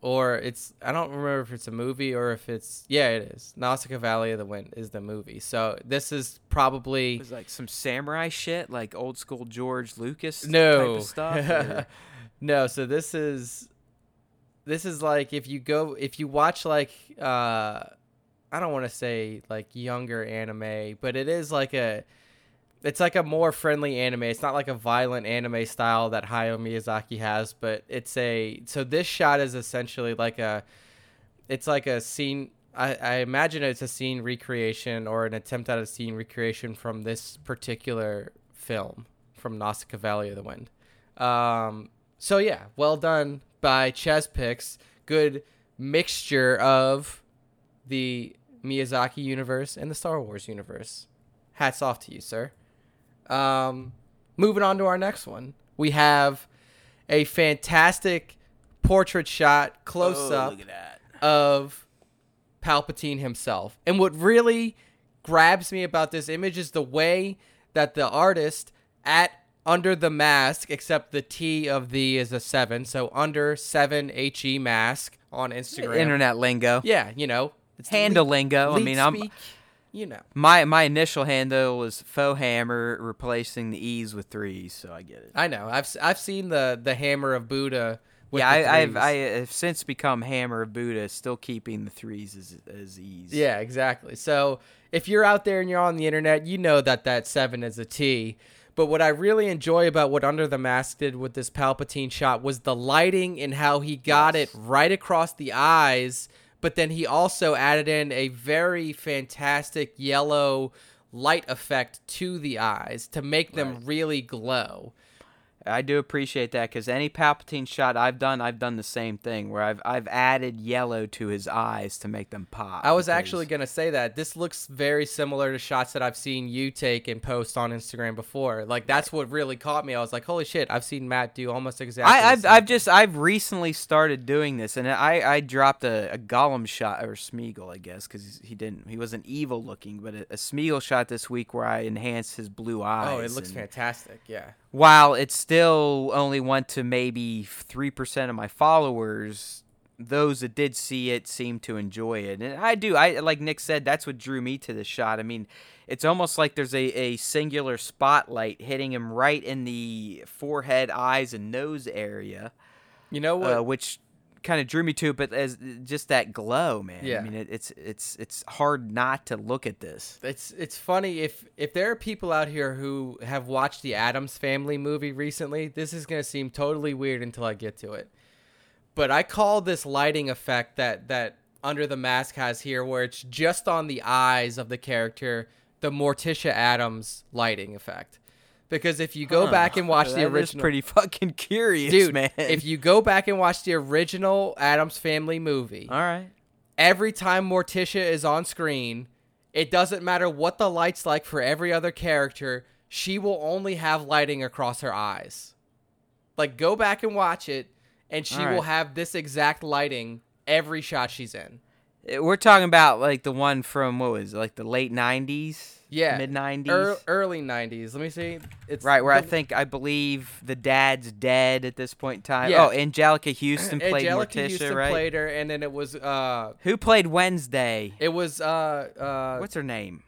[SPEAKER 2] or it's I don't remember if it's a movie or if it's yeah it is Nausicaa Valley of the Wind is the movie. So this is probably
[SPEAKER 1] It was like some samurai shit, like old school George Lucas type
[SPEAKER 2] no
[SPEAKER 1] of stuff.
[SPEAKER 2] no. So this is this is like if you go if you watch like uh I don't want to say like younger anime, but it is like a it's like a more friendly anime. It's not like a violent anime style that Hayao Miyazaki has, but it's a so this shot is essentially like a it's like a scene I, I imagine it's a scene recreation or an attempt at a scene recreation from this particular film from Nausicaa Valley of the Wind. Um, so yeah, well done by Chespix. Good mixture of the Miyazaki universe and the Star Wars universe. Hats off to you, sir. Um, moving on to our next one, we have a fantastic portrait shot close
[SPEAKER 1] Oh,
[SPEAKER 2] up
[SPEAKER 1] Look at that.
[SPEAKER 2] of Palpatine himself. And what really grabs me about this image is the way that the artist at under the mask, except the T of the is a seven, so under seven he mask on Instagram.
[SPEAKER 1] Internet lingo.
[SPEAKER 2] Yeah, you know, it's
[SPEAKER 1] Handle
[SPEAKER 2] leak-
[SPEAKER 1] lingo. I mean, I'm
[SPEAKER 2] you know.
[SPEAKER 1] my my initial handle was faux hammer replacing the e's with threes, so I get it.
[SPEAKER 2] I know. I've I've seen the the hammer of Buddha. With
[SPEAKER 1] yeah,
[SPEAKER 2] the
[SPEAKER 1] I, I've. I have since become hammer of Buddha, still keeping the threes as as e's.
[SPEAKER 2] Yeah, exactly. So if you're out there and you're on the internet, you know that that seven is a T. But what I really enjoy about what Under the Mask did with this Palpatine shot was the lighting and how he got
[SPEAKER 1] Yes.
[SPEAKER 2] it right across the eyes. But then he also added in a very fantastic yellow light effect to the eyes to make them
[SPEAKER 1] Right.
[SPEAKER 2] really glow.
[SPEAKER 1] I do appreciate that because any Palpatine shot I've done, I've done the same thing where I've I've added yellow to his eyes to make them pop.
[SPEAKER 2] I was
[SPEAKER 1] because-
[SPEAKER 2] actually going to say that this looks very similar to shots that I've seen you take and post on Instagram before. Like that's what really caught me. I was like, "Holy shit, I've seen Matt do almost exactly."
[SPEAKER 1] I,
[SPEAKER 2] the
[SPEAKER 1] I've just I've recently started doing this, and I I dropped a, a Gollum shot or Smeagol, I guess, because he didn't he wasn't evil looking, but a, a Smeagol shot this week where I enhanced his blue eyes.
[SPEAKER 2] Oh, it looks
[SPEAKER 1] and
[SPEAKER 2] fantastic. Yeah.
[SPEAKER 1] While it still only went to maybe three percent of my followers, those that did see it seemed to enjoy it, and I do. I like Nick said, that's what drew me to the shot. I mean. It's almost like there's a, a singular spotlight hitting him right in the forehead, eyes, and nose area
[SPEAKER 2] You know what?
[SPEAKER 1] uh, which kind of drew me to it. But as just that glow, man.
[SPEAKER 2] Yeah.
[SPEAKER 1] I mean, it, it's it's it's hard not to look at this.
[SPEAKER 2] it's it's funny if if there are people out here who have watched the Addams Family movie recently, this is going to seem totally weird until I get to it. But I call this lighting effect that that Under the Mask has here where it's just on the eyes of the character, the Morticia Addams lighting effect. Because if you go
[SPEAKER 1] Huh.
[SPEAKER 2] back and watch the original,
[SPEAKER 1] pretty fucking curious,
[SPEAKER 2] Dude,
[SPEAKER 1] man.
[SPEAKER 2] if you go back and watch the original Addams Family movie,
[SPEAKER 1] all right,
[SPEAKER 2] every time Morticia is on screen, it doesn't matter what the light's like for every other character, she will only have lighting across her eyes. Like go back and watch it and she
[SPEAKER 1] All
[SPEAKER 2] will have this exact lighting every shot she's in.
[SPEAKER 1] Uh, we're talking about like the one from what was it, like the late '90s,
[SPEAKER 2] Yeah.
[SPEAKER 1] mid '90s,
[SPEAKER 2] Ear early 90s. Let me see. It's
[SPEAKER 1] right? Where I think I believe the dad's dead at this point in time.
[SPEAKER 2] Yeah.
[SPEAKER 1] Oh, Anjelica Huston played
[SPEAKER 2] Anjelica
[SPEAKER 1] Morticia,
[SPEAKER 2] Huston
[SPEAKER 1] right?
[SPEAKER 2] played her and then it was uh
[SPEAKER 1] Who played Wednesday?
[SPEAKER 2] it was uh uh
[SPEAKER 1] What's her name?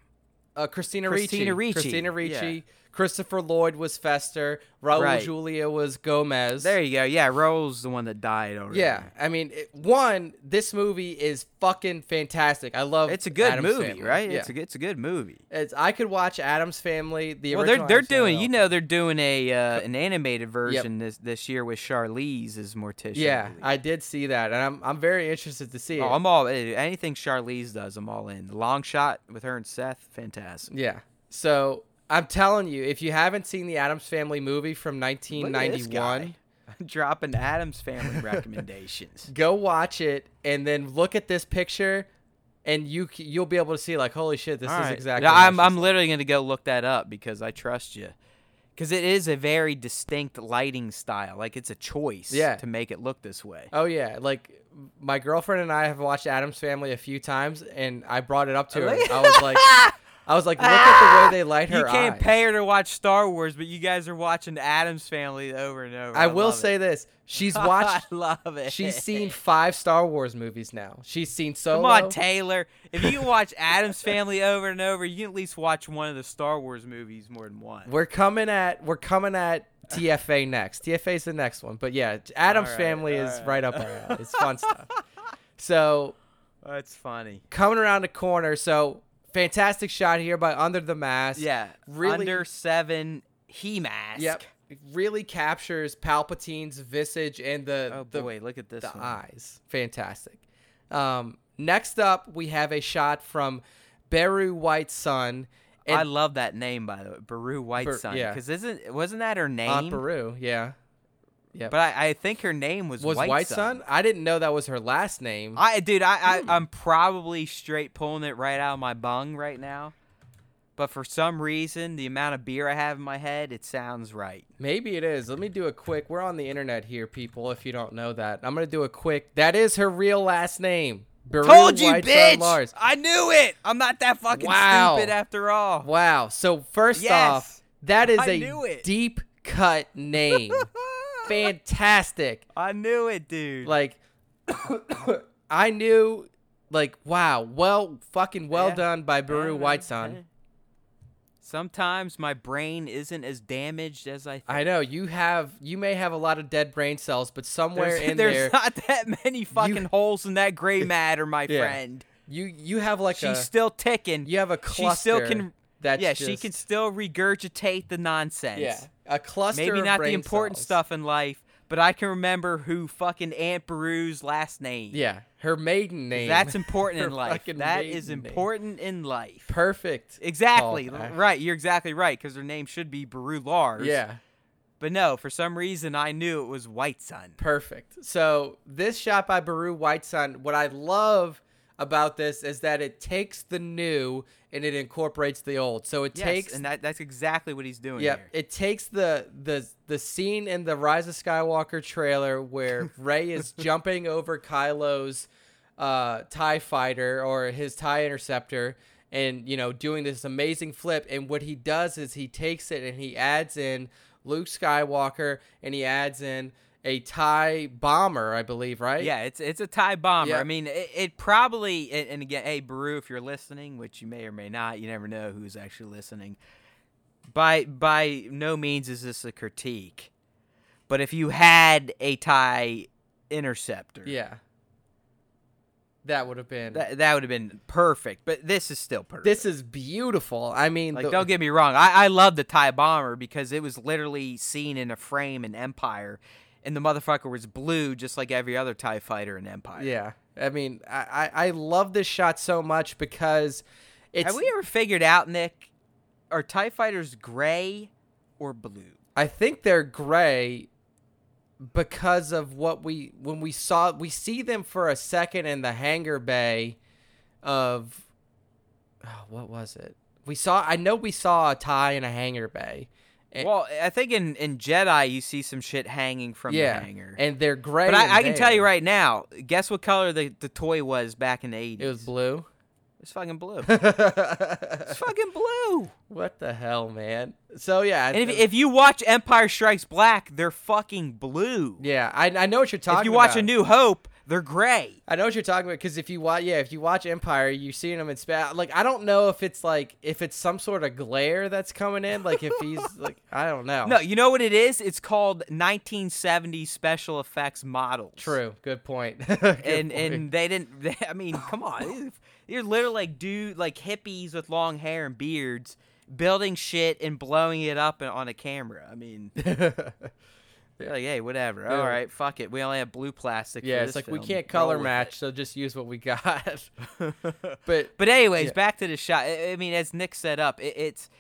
[SPEAKER 2] uh, Christina,
[SPEAKER 1] Christina
[SPEAKER 2] Ricci.
[SPEAKER 1] Ricci,
[SPEAKER 2] Christina
[SPEAKER 1] yeah.
[SPEAKER 2] Christopher Lloyd was Fester. Raul
[SPEAKER 1] Right.
[SPEAKER 2] Julia was Gomez.
[SPEAKER 1] There you go. Yeah, Raul's the one that died already.
[SPEAKER 2] Yeah, I mean, it, one, this movie is fucking fantastic. I love.
[SPEAKER 1] It's a good
[SPEAKER 2] Addams
[SPEAKER 1] movie,
[SPEAKER 2] Family.
[SPEAKER 1] right?
[SPEAKER 2] Yeah,
[SPEAKER 1] It's a it's a good movie.
[SPEAKER 2] it's. I could watch Addams Family. The
[SPEAKER 1] Well, they're they're
[SPEAKER 2] Family
[SPEAKER 1] doing. You know, they're doing a uh, an animated version this this year with Charlize as Morticia. I
[SPEAKER 2] Yeah,
[SPEAKER 1] believe.
[SPEAKER 2] I did see that, and I'm I'm very interested to see it.
[SPEAKER 1] Oh, I'm all eh, anything Charlize does. I'm all in. The long shot with her and Seth, fantastic.
[SPEAKER 2] yeah. So I'm telling you, if you haven't seen the Addams Family movie from
[SPEAKER 1] Look at this
[SPEAKER 2] 1991.
[SPEAKER 1] guy. dropping Addams Family recommendations.
[SPEAKER 2] go watch it and then look at this picture and you you'll be able to see like holy shit this
[SPEAKER 1] All
[SPEAKER 2] is
[SPEAKER 1] right.
[SPEAKER 2] exactly
[SPEAKER 1] I'm I'm literally gonna go look that up because I trust you. because it is a very distinct lighting style. Like it's a choice
[SPEAKER 2] Yeah.
[SPEAKER 1] to make it look this way.
[SPEAKER 2] Oh yeah, like my girlfriend and I have watched Addams Family a few times, and I brought it up to her. I was like, I was like, look at the way they light her
[SPEAKER 1] you can't
[SPEAKER 2] eyes.
[SPEAKER 1] pay her to watch Star Wars, but you guys are watching Addams Family over and over.
[SPEAKER 2] I will say
[SPEAKER 1] it.
[SPEAKER 2] this: she's watched.
[SPEAKER 1] I love it.
[SPEAKER 2] She's seen five Star Wars movies now. She's seen Solo.
[SPEAKER 1] Come on, Taylor. If you can watch Addams Family over and over, you can at least watch one of the Star Wars movies more than one.
[SPEAKER 2] We're coming at we're coming at TFA next. TFA is the next one, but yeah, Adam's
[SPEAKER 1] right,
[SPEAKER 2] Family is
[SPEAKER 1] right.
[SPEAKER 2] right up our alley. It's fun stuff. So
[SPEAKER 1] That's funny.
[SPEAKER 2] coming around the corner, so fantastic shot here by Under the Mask.
[SPEAKER 1] Yeah,
[SPEAKER 2] Really-
[SPEAKER 1] under seven he mask.
[SPEAKER 2] Yep. Really captures Palpatine's visage and the
[SPEAKER 1] Oh
[SPEAKER 2] the,
[SPEAKER 1] boy, look at this
[SPEAKER 2] the
[SPEAKER 1] one.
[SPEAKER 2] eyes. Fantastic. Um, next up, we have a shot from Beru Whitesun. And
[SPEAKER 1] I love that name by the way, Baru White
[SPEAKER 2] Ber-
[SPEAKER 1] Sun.
[SPEAKER 2] yeah.
[SPEAKER 1] Because isn't wasn't that her name?
[SPEAKER 2] Aunt Beru, yeah. Yeah.
[SPEAKER 1] But I, I think her name was,
[SPEAKER 2] was White, Sun? I didn't know that was her last name.
[SPEAKER 1] I dude, I,
[SPEAKER 2] Hmm.
[SPEAKER 1] I I'm probably straight pulling it right out of my bung right now. But for some reason, the amount of beer I have in my head, it sounds right.
[SPEAKER 2] Maybe it is. Let me do a quick. We're on the internet here, people. If you don't know that, I'm gonna do a quick. That is her real last name. Beru
[SPEAKER 1] Told you,
[SPEAKER 2] Whitesun
[SPEAKER 1] bitch!
[SPEAKER 2] Lars.
[SPEAKER 1] I knew it. I'm not that fucking
[SPEAKER 2] Wow.
[SPEAKER 1] stupid after all.
[SPEAKER 2] Wow. So first
[SPEAKER 1] Yes.
[SPEAKER 2] off, that is
[SPEAKER 1] I
[SPEAKER 2] a deep cut name. Fantastic.
[SPEAKER 1] I knew it, dude.
[SPEAKER 2] Like I knew like wow, well fucking well
[SPEAKER 1] Yeah.
[SPEAKER 2] done by Beru
[SPEAKER 1] Yeah,
[SPEAKER 2] White
[SPEAKER 1] man. Sometimes my brain isn't as damaged as I think.
[SPEAKER 2] I know you have you may have a lot of dead brain cells, but somewhere
[SPEAKER 1] there's,
[SPEAKER 2] in
[SPEAKER 1] there's
[SPEAKER 2] there there's
[SPEAKER 1] not that many fucking holes in that gray matter, my
[SPEAKER 2] Yeah.
[SPEAKER 1] friend.
[SPEAKER 2] you you have like
[SPEAKER 1] She's
[SPEAKER 2] a
[SPEAKER 1] still ticking.
[SPEAKER 2] you have a
[SPEAKER 1] she
[SPEAKER 2] cluster
[SPEAKER 1] still can.
[SPEAKER 2] That's
[SPEAKER 1] yeah, she can still regurgitate the nonsense.
[SPEAKER 2] Yeah, a cluster.
[SPEAKER 1] Maybe
[SPEAKER 2] of
[SPEAKER 1] not the important
[SPEAKER 2] cells.
[SPEAKER 1] stuff in life, but I can remember who fucking Aunt Beru's last name.
[SPEAKER 2] Yeah, her maiden name.
[SPEAKER 1] That's important in life. That is
[SPEAKER 2] maiden name.
[SPEAKER 1] important in life.
[SPEAKER 2] perfect.
[SPEAKER 1] Oh, exactly.
[SPEAKER 2] callback.
[SPEAKER 1] Right. You're exactly right because her name should be Beru Lars.
[SPEAKER 2] Yeah,
[SPEAKER 1] But no, for some reason I knew it was Whitesun.
[SPEAKER 2] perfect. So this shot by Baru Whitesun. What I love about this is that it takes the new and it incorporates the old. So it
[SPEAKER 1] Yes,
[SPEAKER 2] takes
[SPEAKER 1] and that, that's exactly what he's doing
[SPEAKER 2] Yep,
[SPEAKER 1] here.
[SPEAKER 2] it takes the the the scene in the Rise of Skywalker trailer where Rey is jumping over Kylo's uh, Tie Fighter or his Tie Interceptor, and you know doing this amazing flip. And what he does is he takes it and he adds in Luke Skywalker and he adds in a TIE bomber, I believe, right?
[SPEAKER 1] Yeah, it's it's a TIE bomber.
[SPEAKER 2] Yeah.
[SPEAKER 1] I mean, it, it probably and, and again, hey Baru, if you're listening, which you may or may not, you never know who's actually listening. By by no means is this a critique, but if you had a TIE interceptor,
[SPEAKER 2] Yeah. That would have been.
[SPEAKER 1] that that would have been perfect. But this is still perfect.
[SPEAKER 2] this is beautiful. I mean,
[SPEAKER 1] like,
[SPEAKER 2] the-
[SPEAKER 1] don't get me wrong, I I love the TIE bomber because it was literally seen in a frame in Empire, and the motherfucker was blue just like every other Tie fighter in Empire.
[SPEAKER 2] Yeah, I mean, I, I I love this shot so much because it's.
[SPEAKER 1] Have we ever figured out, Nick? Are TIE fighters gray or blue?
[SPEAKER 2] I think they're gray because of what we when we saw we see them for a second in the hangar bay of oh, what was it? We saw. I know we saw a tie in a hangar bay. And-
[SPEAKER 1] Well, I think in, in Jedi you see some shit hanging from
[SPEAKER 2] yeah,
[SPEAKER 1] the hangar.
[SPEAKER 2] and they're gray.
[SPEAKER 1] but I, I can tell you right now, guess what color the, the toy was back in the 80s?
[SPEAKER 2] it was blue.
[SPEAKER 1] It's fucking blue. it's fucking blue.
[SPEAKER 2] what the hell, man? So yeah,
[SPEAKER 1] And if, if you watch Empire Strikes Back, they're fucking blue.
[SPEAKER 2] yeah, I I know what you're talking. About.
[SPEAKER 1] If you watch
[SPEAKER 2] about.
[SPEAKER 1] A New Hope, they're gray.
[SPEAKER 2] I know what you're talking about because if you watch, yeah, if you watch Empire, you're seeing him in space. Like, I don't know if it's like if it's some sort of glare that's coming in. Like, if he's like, I don't know.
[SPEAKER 1] No, you know what it is? It's called 1970 special effects models.
[SPEAKER 2] true. Good point. Good
[SPEAKER 1] and
[SPEAKER 2] point.
[SPEAKER 1] and they didn't. They, I mean, come on, you're literally like dude, like hippies with long hair and beards, building shit and blowing it up on a camera. I mean, they're like, hey, whatever. All
[SPEAKER 2] Yeah.
[SPEAKER 1] fuck it. We only have blue plastic.
[SPEAKER 2] yeah, it's like we can't color
[SPEAKER 1] with
[SPEAKER 2] match, so just use what we got. but
[SPEAKER 1] But anyways,
[SPEAKER 2] Yeah.
[SPEAKER 1] back to the shot. I I mean, as Nick set up, it, it's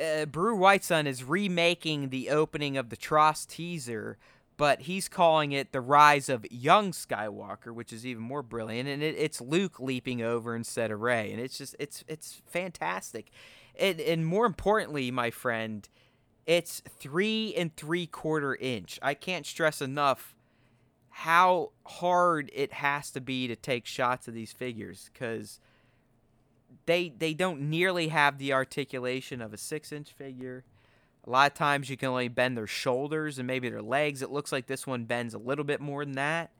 [SPEAKER 1] uh, Beru Whitesun is remaking the opening of the TROS teaser, but he's calling it the Rise of Young Skywalker, which is even more brilliant. And it, it's Luke leaping over instead of Rey, and it's just it's it's fantastic. And and more importantly, my friend, It's three and three quarter inch. I can't stress enough how hard it has to be to take shots of these figures because they they don't nearly have the articulation of a six inch figure. A lot of times you can only bend their shoulders and maybe their legs. It looks like this one bends a little bit more than that.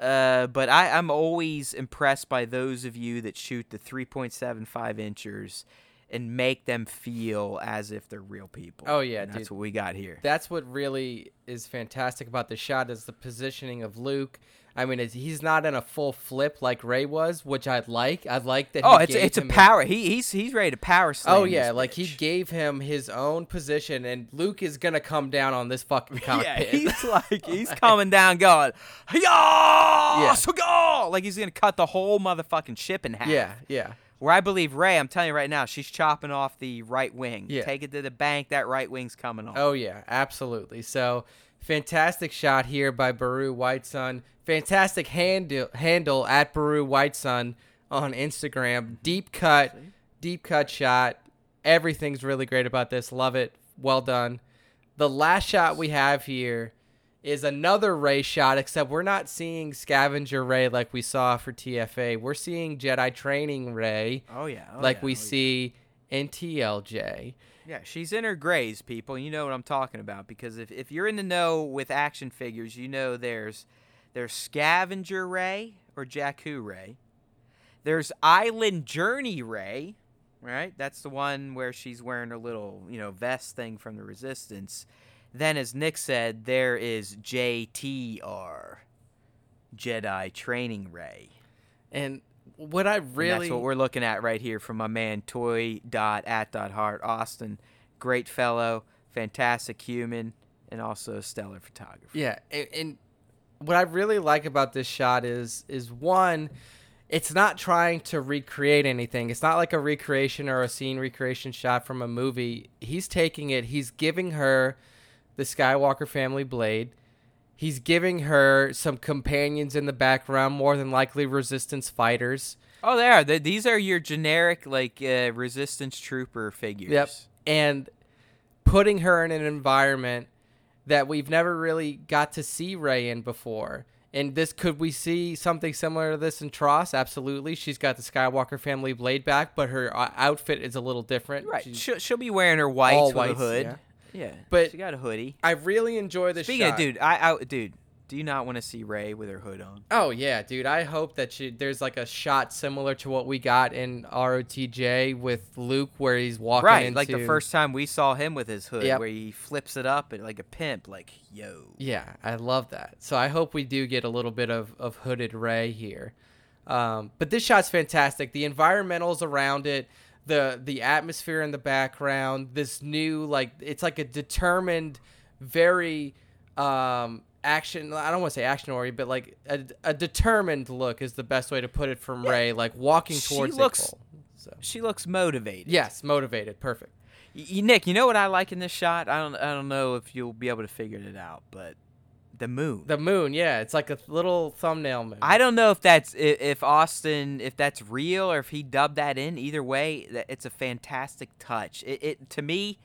[SPEAKER 1] Uh, but I, I'm always impressed by those of you that shoot the 3.75 inchers and make them feel as if they're real people.
[SPEAKER 2] Oh, yeah,
[SPEAKER 1] And that's
[SPEAKER 2] dude.
[SPEAKER 1] what we got here.
[SPEAKER 2] That's what really is fantastic about the shot is the positioning of Luke. I mean, it's, he's not in a full flip like Rey was, which I'd like. I'd like that.
[SPEAKER 1] Oh,
[SPEAKER 2] he
[SPEAKER 1] it's it's a power. He he's he's ready to power slam.
[SPEAKER 2] Oh yeah, like he gave him his own position, and Luke is gonna come down on this fucking cockpit.
[SPEAKER 1] Yeah, he's like he's coming down, going, yeah, so go, like he's gonna cut the whole motherfucking ship in half.
[SPEAKER 2] yeah, yeah.
[SPEAKER 1] Where I believe Rey, I'm telling you right now, she's chopping off the right wing.
[SPEAKER 2] Yeah.
[SPEAKER 1] Take it to the bank. That right wing's coming off.
[SPEAKER 2] Oh yeah, absolutely. So fantastic shot here by Beru Whitesun. Fantastic handle handle at Beru Whitesun on Instagram. Deep cut, deep cut shot. Everything's really great about this. Love it. Well done. The last shot we have here is another Rey shot, except we're not seeing Scavenger Rey like we saw for TFA. We're seeing Jedi Training Rey
[SPEAKER 1] Oh yeah. oh,
[SPEAKER 2] like
[SPEAKER 1] yeah,
[SPEAKER 2] we
[SPEAKER 1] oh, yeah.
[SPEAKER 2] see in TLJ.
[SPEAKER 1] Yeah, she's in her grays, people. You know what I'm talking about because if, if you're in the know with action figures, you know there's there's Scavenger Rey or Jakku Rey. There's Island Journey Rey, right? That's the one where she's wearing her little, you know, vest thing from the Resistance. Then, as Nick said, there is JTR, Jedi Training Rey.
[SPEAKER 2] And what I
[SPEAKER 1] And
[SPEAKER 2] really
[SPEAKER 1] that's what we're looking at right here from my man Toy dot at dot heart Austin. Great fellow, fantastic human, and also a stellar photographer.
[SPEAKER 2] Yeah, and, and what I really like about this shot is is one, it's not trying to recreate anything. It's not like a recreation or a scene recreation shot from a movie. He's taking it. He's giving her the Skywalker family blade. He's giving her some companions in the background, more than likely resistance fighters.
[SPEAKER 1] Oh, they are. They, these are your generic like uh, resistance trooper figures.
[SPEAKER 2] Yep. And putting her in an environment that we've never really got to see Rey in before. And this could we see something similar to this in TROS? Absolutely. She's got the Skywalker family blade back, but her uh, outfit is a little different.
[SPEAKER 1] Right.
[SPEAKER 2] She's-
[SPEAKER 1] She'll, she'll be wearing her whites
[SPEAKER 2] All
[SPEAKER 1] with
[SPEAKER 2] whites,
[SPEAKER 1] a hood.
[SPEAKER 2] yeah.
[SPEAKER 1] Yeah.
[SPEAKER 2] But-
[SPEAKER 1] she got a hoodie.
[SPEAKER 2] I really enjoy the
[SPEAKER 1] Speaking
[SPEAKER 2] shot.
[SPEAKER 1] of dude, I, I dude, do you not want to see Rey with her hood on?
[SPEAKER 2] Oh yeah, dude. I hope that she, there's like a shot similar to what we got in ROTJ with Luke, where he's walking
[SPEAKER 1] Right,
[SPEAKER 2] into,
[SPEAKER 1] like the first time we saw him with his hood,
[SPEAKER 2] Yep.
[SPEAKER 1] where he flips it up and like a pimp, like yo.
[SPEAKER 2] Yeah, I love that. So I hope we do get a little bit of, of hooded Rey here. Um, but this shot's fantastic. The environmentals around it, the the atmosphere in the background, this new like it's like a determined, very um, action. I don't want to say action oriented, but like a, a determined look is the best way to put it from Rey. Like walking towards a
[SPEAKER 1] looks-
[SPEAKER 2] goal. So
[SPEAKER 1] She looks motivated.
[SPEAKER 2] yes, motivated, perfect.
[SPEAKER 1] Y- Nick, you know what I like in this shot? I don't I don't know if you'll be able to figure it out, but the moon.
[SPEAKER 2] The moon, yeah, it's like a little thumbnail moon.
[SPEAKER 1] I don't know if that's if Austin if that's real or if he dubbed that in. Either way, it's a fantastic touch. It, it to me,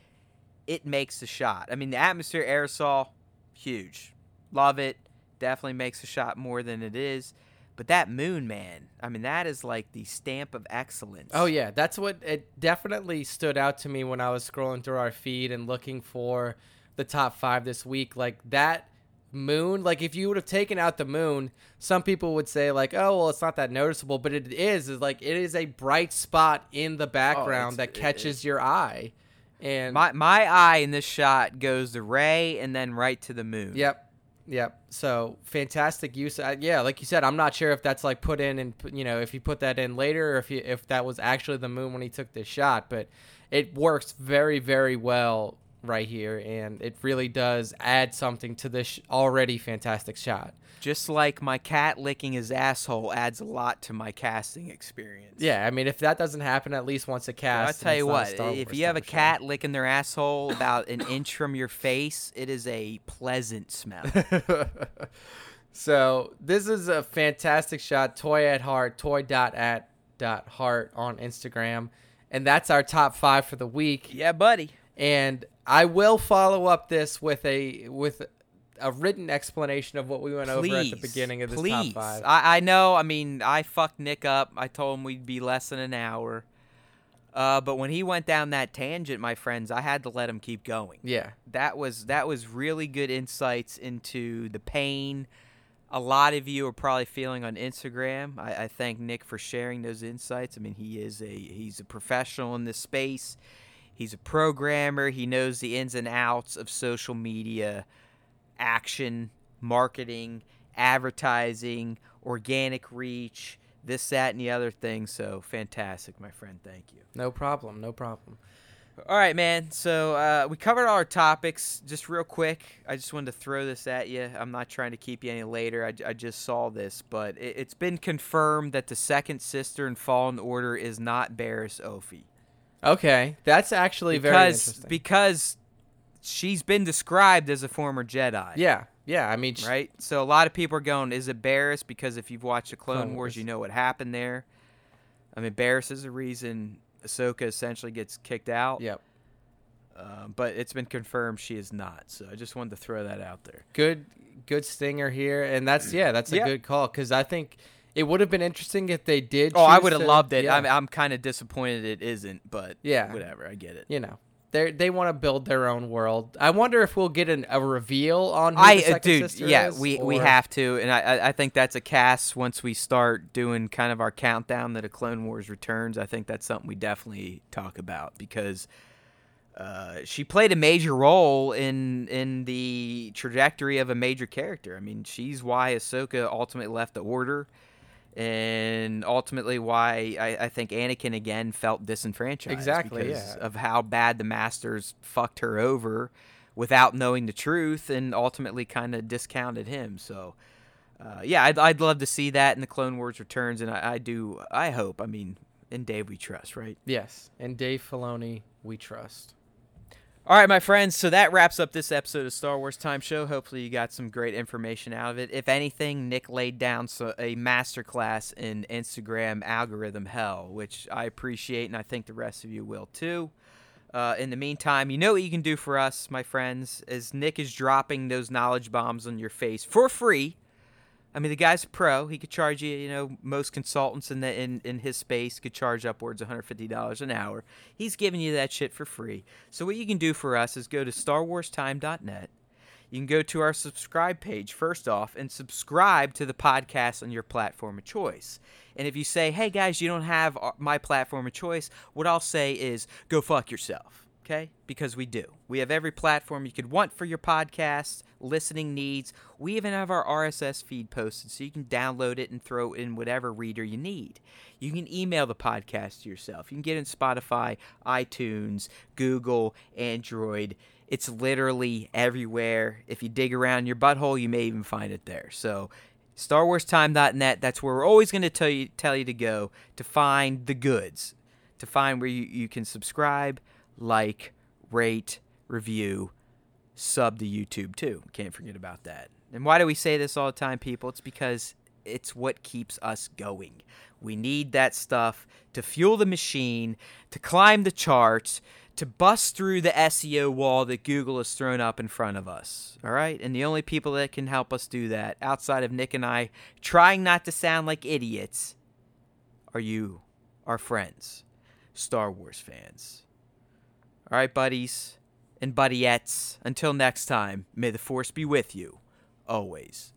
[SPEAKER 1] it makes the shot. I mean, the atmosphere aerosol, huge, love it. Definitely makes the shot more than it is. But that moon, man, I mean, that is like the stamp of excellence.
[SPEAKER 2] Oh yeah, that's what it definitely stood out to me when I was scrolling through our feed and looking for the top five this week. Like that moon, like if you would have taken out the moon, some people would say like, oh well, it's not that noticeable, but it is. Is like it is a bright spot in the background
[SPEAKER 1] it's-
[SPEAKER 2] that
[SPEAKER 1] it-
[SPEAKER 2] catches your eye, and
[SPEAKER 1] My my eye in this shot goes to Rey and then right to the moon.
[SPEAKER 2] Yep. Yep. So fantastic use. Uh, yeah, like you said, I'm not sure if that's like put in and you know if he put that in later or if he, if that was actually the moon when he took this shot, but it works very very well right here, and it really does add something to this already fantastic shot.
[SPEAKER 1] Just like my cat licking his asshole adds a lot to my casting experience.
[SPEAKER 2] Yeah, I mean if that doesn't happen at least once a
[SPEAKER 1] I'll
[SPEAKER 2] cast,
[SPEAKER 1] tell
[SPEAKER 2] then
[SPEAKER 1] you what, if you have a
[SPEAKER 2] show.
[SPEAKER 1] cat licking their asshole about an inch from your face, it is a pleasant smell.
[SPEAKER 2] so this is a fantastic shot. Toy at heart, toy dot at dot heart on Instagram, and that's our top five for the week.
[SPEAKER 1] yeah, buddy.
[SPEAKER 2] And I will follow up this with a with a written explanation of what we went over at the beginning of this
[SPEAKER 1] please.
[SPEAKER 2] top five.
[SPEAKER 1] I, I know. I mean, I fucked Nick up. I told him we'd be less than an hour. Uh, but when he went down that tangent, my friends, I had to let him keep going.
[SPEAKER 2] yeah,
[SPEAKER 1] That was that was really good insights into the pain. A lot of you are probably feeling on Instagram. I, I thank Nick for sharing those insights. I mean, he is a he's a professional in this space. He's a programmer. He knows the ins and outs of social media, action, marketing, advertising, organic reach, this, that, and the other thing. So fantastic, my friend. Thank you.
[SPEAKER 2] no problem, no problem.
[SPEAKER 1] All right, man. So uh, we covered all our topics. Just real quick, I just wanted to throw this at you. I'm not trying to keep you any later. I, I just saw this, but it, it's been confirmed that the second sister in Fallen Order is not Barriss Offee.
[SPEAKER 2] Okay, that's actually very
[SPEAKER 1] Because
[SPEAKER 2] interesting.
[SPEAKER 1] because she's been described as a former Jedi.
[SPEAKER 2] yeah, yeah. I mean, sh-
[SPEAKER 1] Right. So a lot of people are going, "Is it Barriss?" Because if you've watched the Clone,
[SPEAKER 2] Clone
[SPEAKER 1] Wars,
[SPEAKER 2] Wars.
[SPEAKER 1] you know what happened there. I mean, Barriss is the reason Ahsoka essentially gets kicked out.
[SPEAKER 2] Yep.
[SPEAKER 1] Um, but it's been confirmed she is not. So I just wanted to throw that out there.
[SPEAKER 2] good good stinger here and that's yeah that's a
[SPEAKER 1] Yeah.
[SPEAKER 2] good call because i think it would have been interesting if they did
[SPEAKER 1] Oh, I would have
[SPEAKER 2] to-
[SPEAKER 1] loved it.
[SPEAKER 2] yeah,
[SPEAKER 1] I'm, I'm kind of disappointed it isn't, but
[SPEAKER 2] Yeah.
[SPEAKER 1] whatever. I get it.
[SPEAKER 2] you know they they want to build their own world i wonder if we'll get an, a reveal on who
[SPEAKER 1] I,
[SPEAKER 2] the
[SPEAKER 1] uh,
[SPEAKER 2] second
[SPEAKER 1] dude,
[SPEAKER 2] sister
[SPEAKER 1] yeah,
[SPEAKER 2] is,
[SPEAKER 1] we we
[SPEAKER 2] or-
[SPEAKER 1] have to, and I I- I think that's a cast once we start doing kind of our countdown to the Clone Wars returns. I think that's something we definitely talk about because uh, she played a major role in in the trajectory of a major character. I mean, she's why Ahsoka ultimately left the Order, and ultimately why I, I think Anakin again felt disenfranchised.
[SPEAKER 2] Exactly,
[SPEAKER 1] because
[SPEAKER 2] yeah.
[SPEAKER 1] of how bad the Masters fucked her over without knowing the truth, and ultimately kind of discounted him. So. Uh, yeah, I'd, I'd love to see that in the Clone Wars returns, and I, I do. I hope. I mean, in Dave we trust, right?
[SPEAKER 2] yes and dave filoni we trust
[SPEAKER 1] All right, my friends. So that wraps up this episode of Star Wars Time Show. Hopefully, you got some great information out of it. If anything, Nick laid down so, a masterclass in Instagram algorithm hell, which I appreciate, and I think the rest of you will too. Uh, in the meantime, you know what you can do for us, my friends, as Nick is dropping those knowledge bombs on your face for free. I mean, the guy's a pro. He could charge you, you know, most consultants in the in, in his space could charge upwards of $150 an hour. He's giving you that shit for free. So what you can do for us is go to starwarstime.net. You can go to our subscribe page first off and subscribe to the podcast on your platform of choice. And if you say, "Hey guys, you don't have uh, my platform of choice," what I'll say is, "Go fuck yourself." Okay? Because we do. We have every platform you could want for your podcast, listening needs. We even have our RSS feed posted so you can download it and throw in whatever reader you need. You can email the podcast to yourself. You can get in Spotify, iTunes, Google, Android. It's literally everywhere. If you dig around your butthole, you may even find it there. So, StarWarsTime.net, that's where we're always going to tell you tell you to go to find the goods, to find where you, you can subscribe, like, rate, review, sub to YouTube too. Can't forget about that. And why do we say this all the time, people? It's because it's what keeps us going. We need that stuff to fuel the machine, to climb the charts, to bust through the SEO wall that Google has thrown up in front of us. All right? And the only people that can help us do that, outside of Nick and I trying not to sound like idiots, are you, our friends, Star Wars fans. All right, buddies and buddyettes, until next time, may the force be with you, always.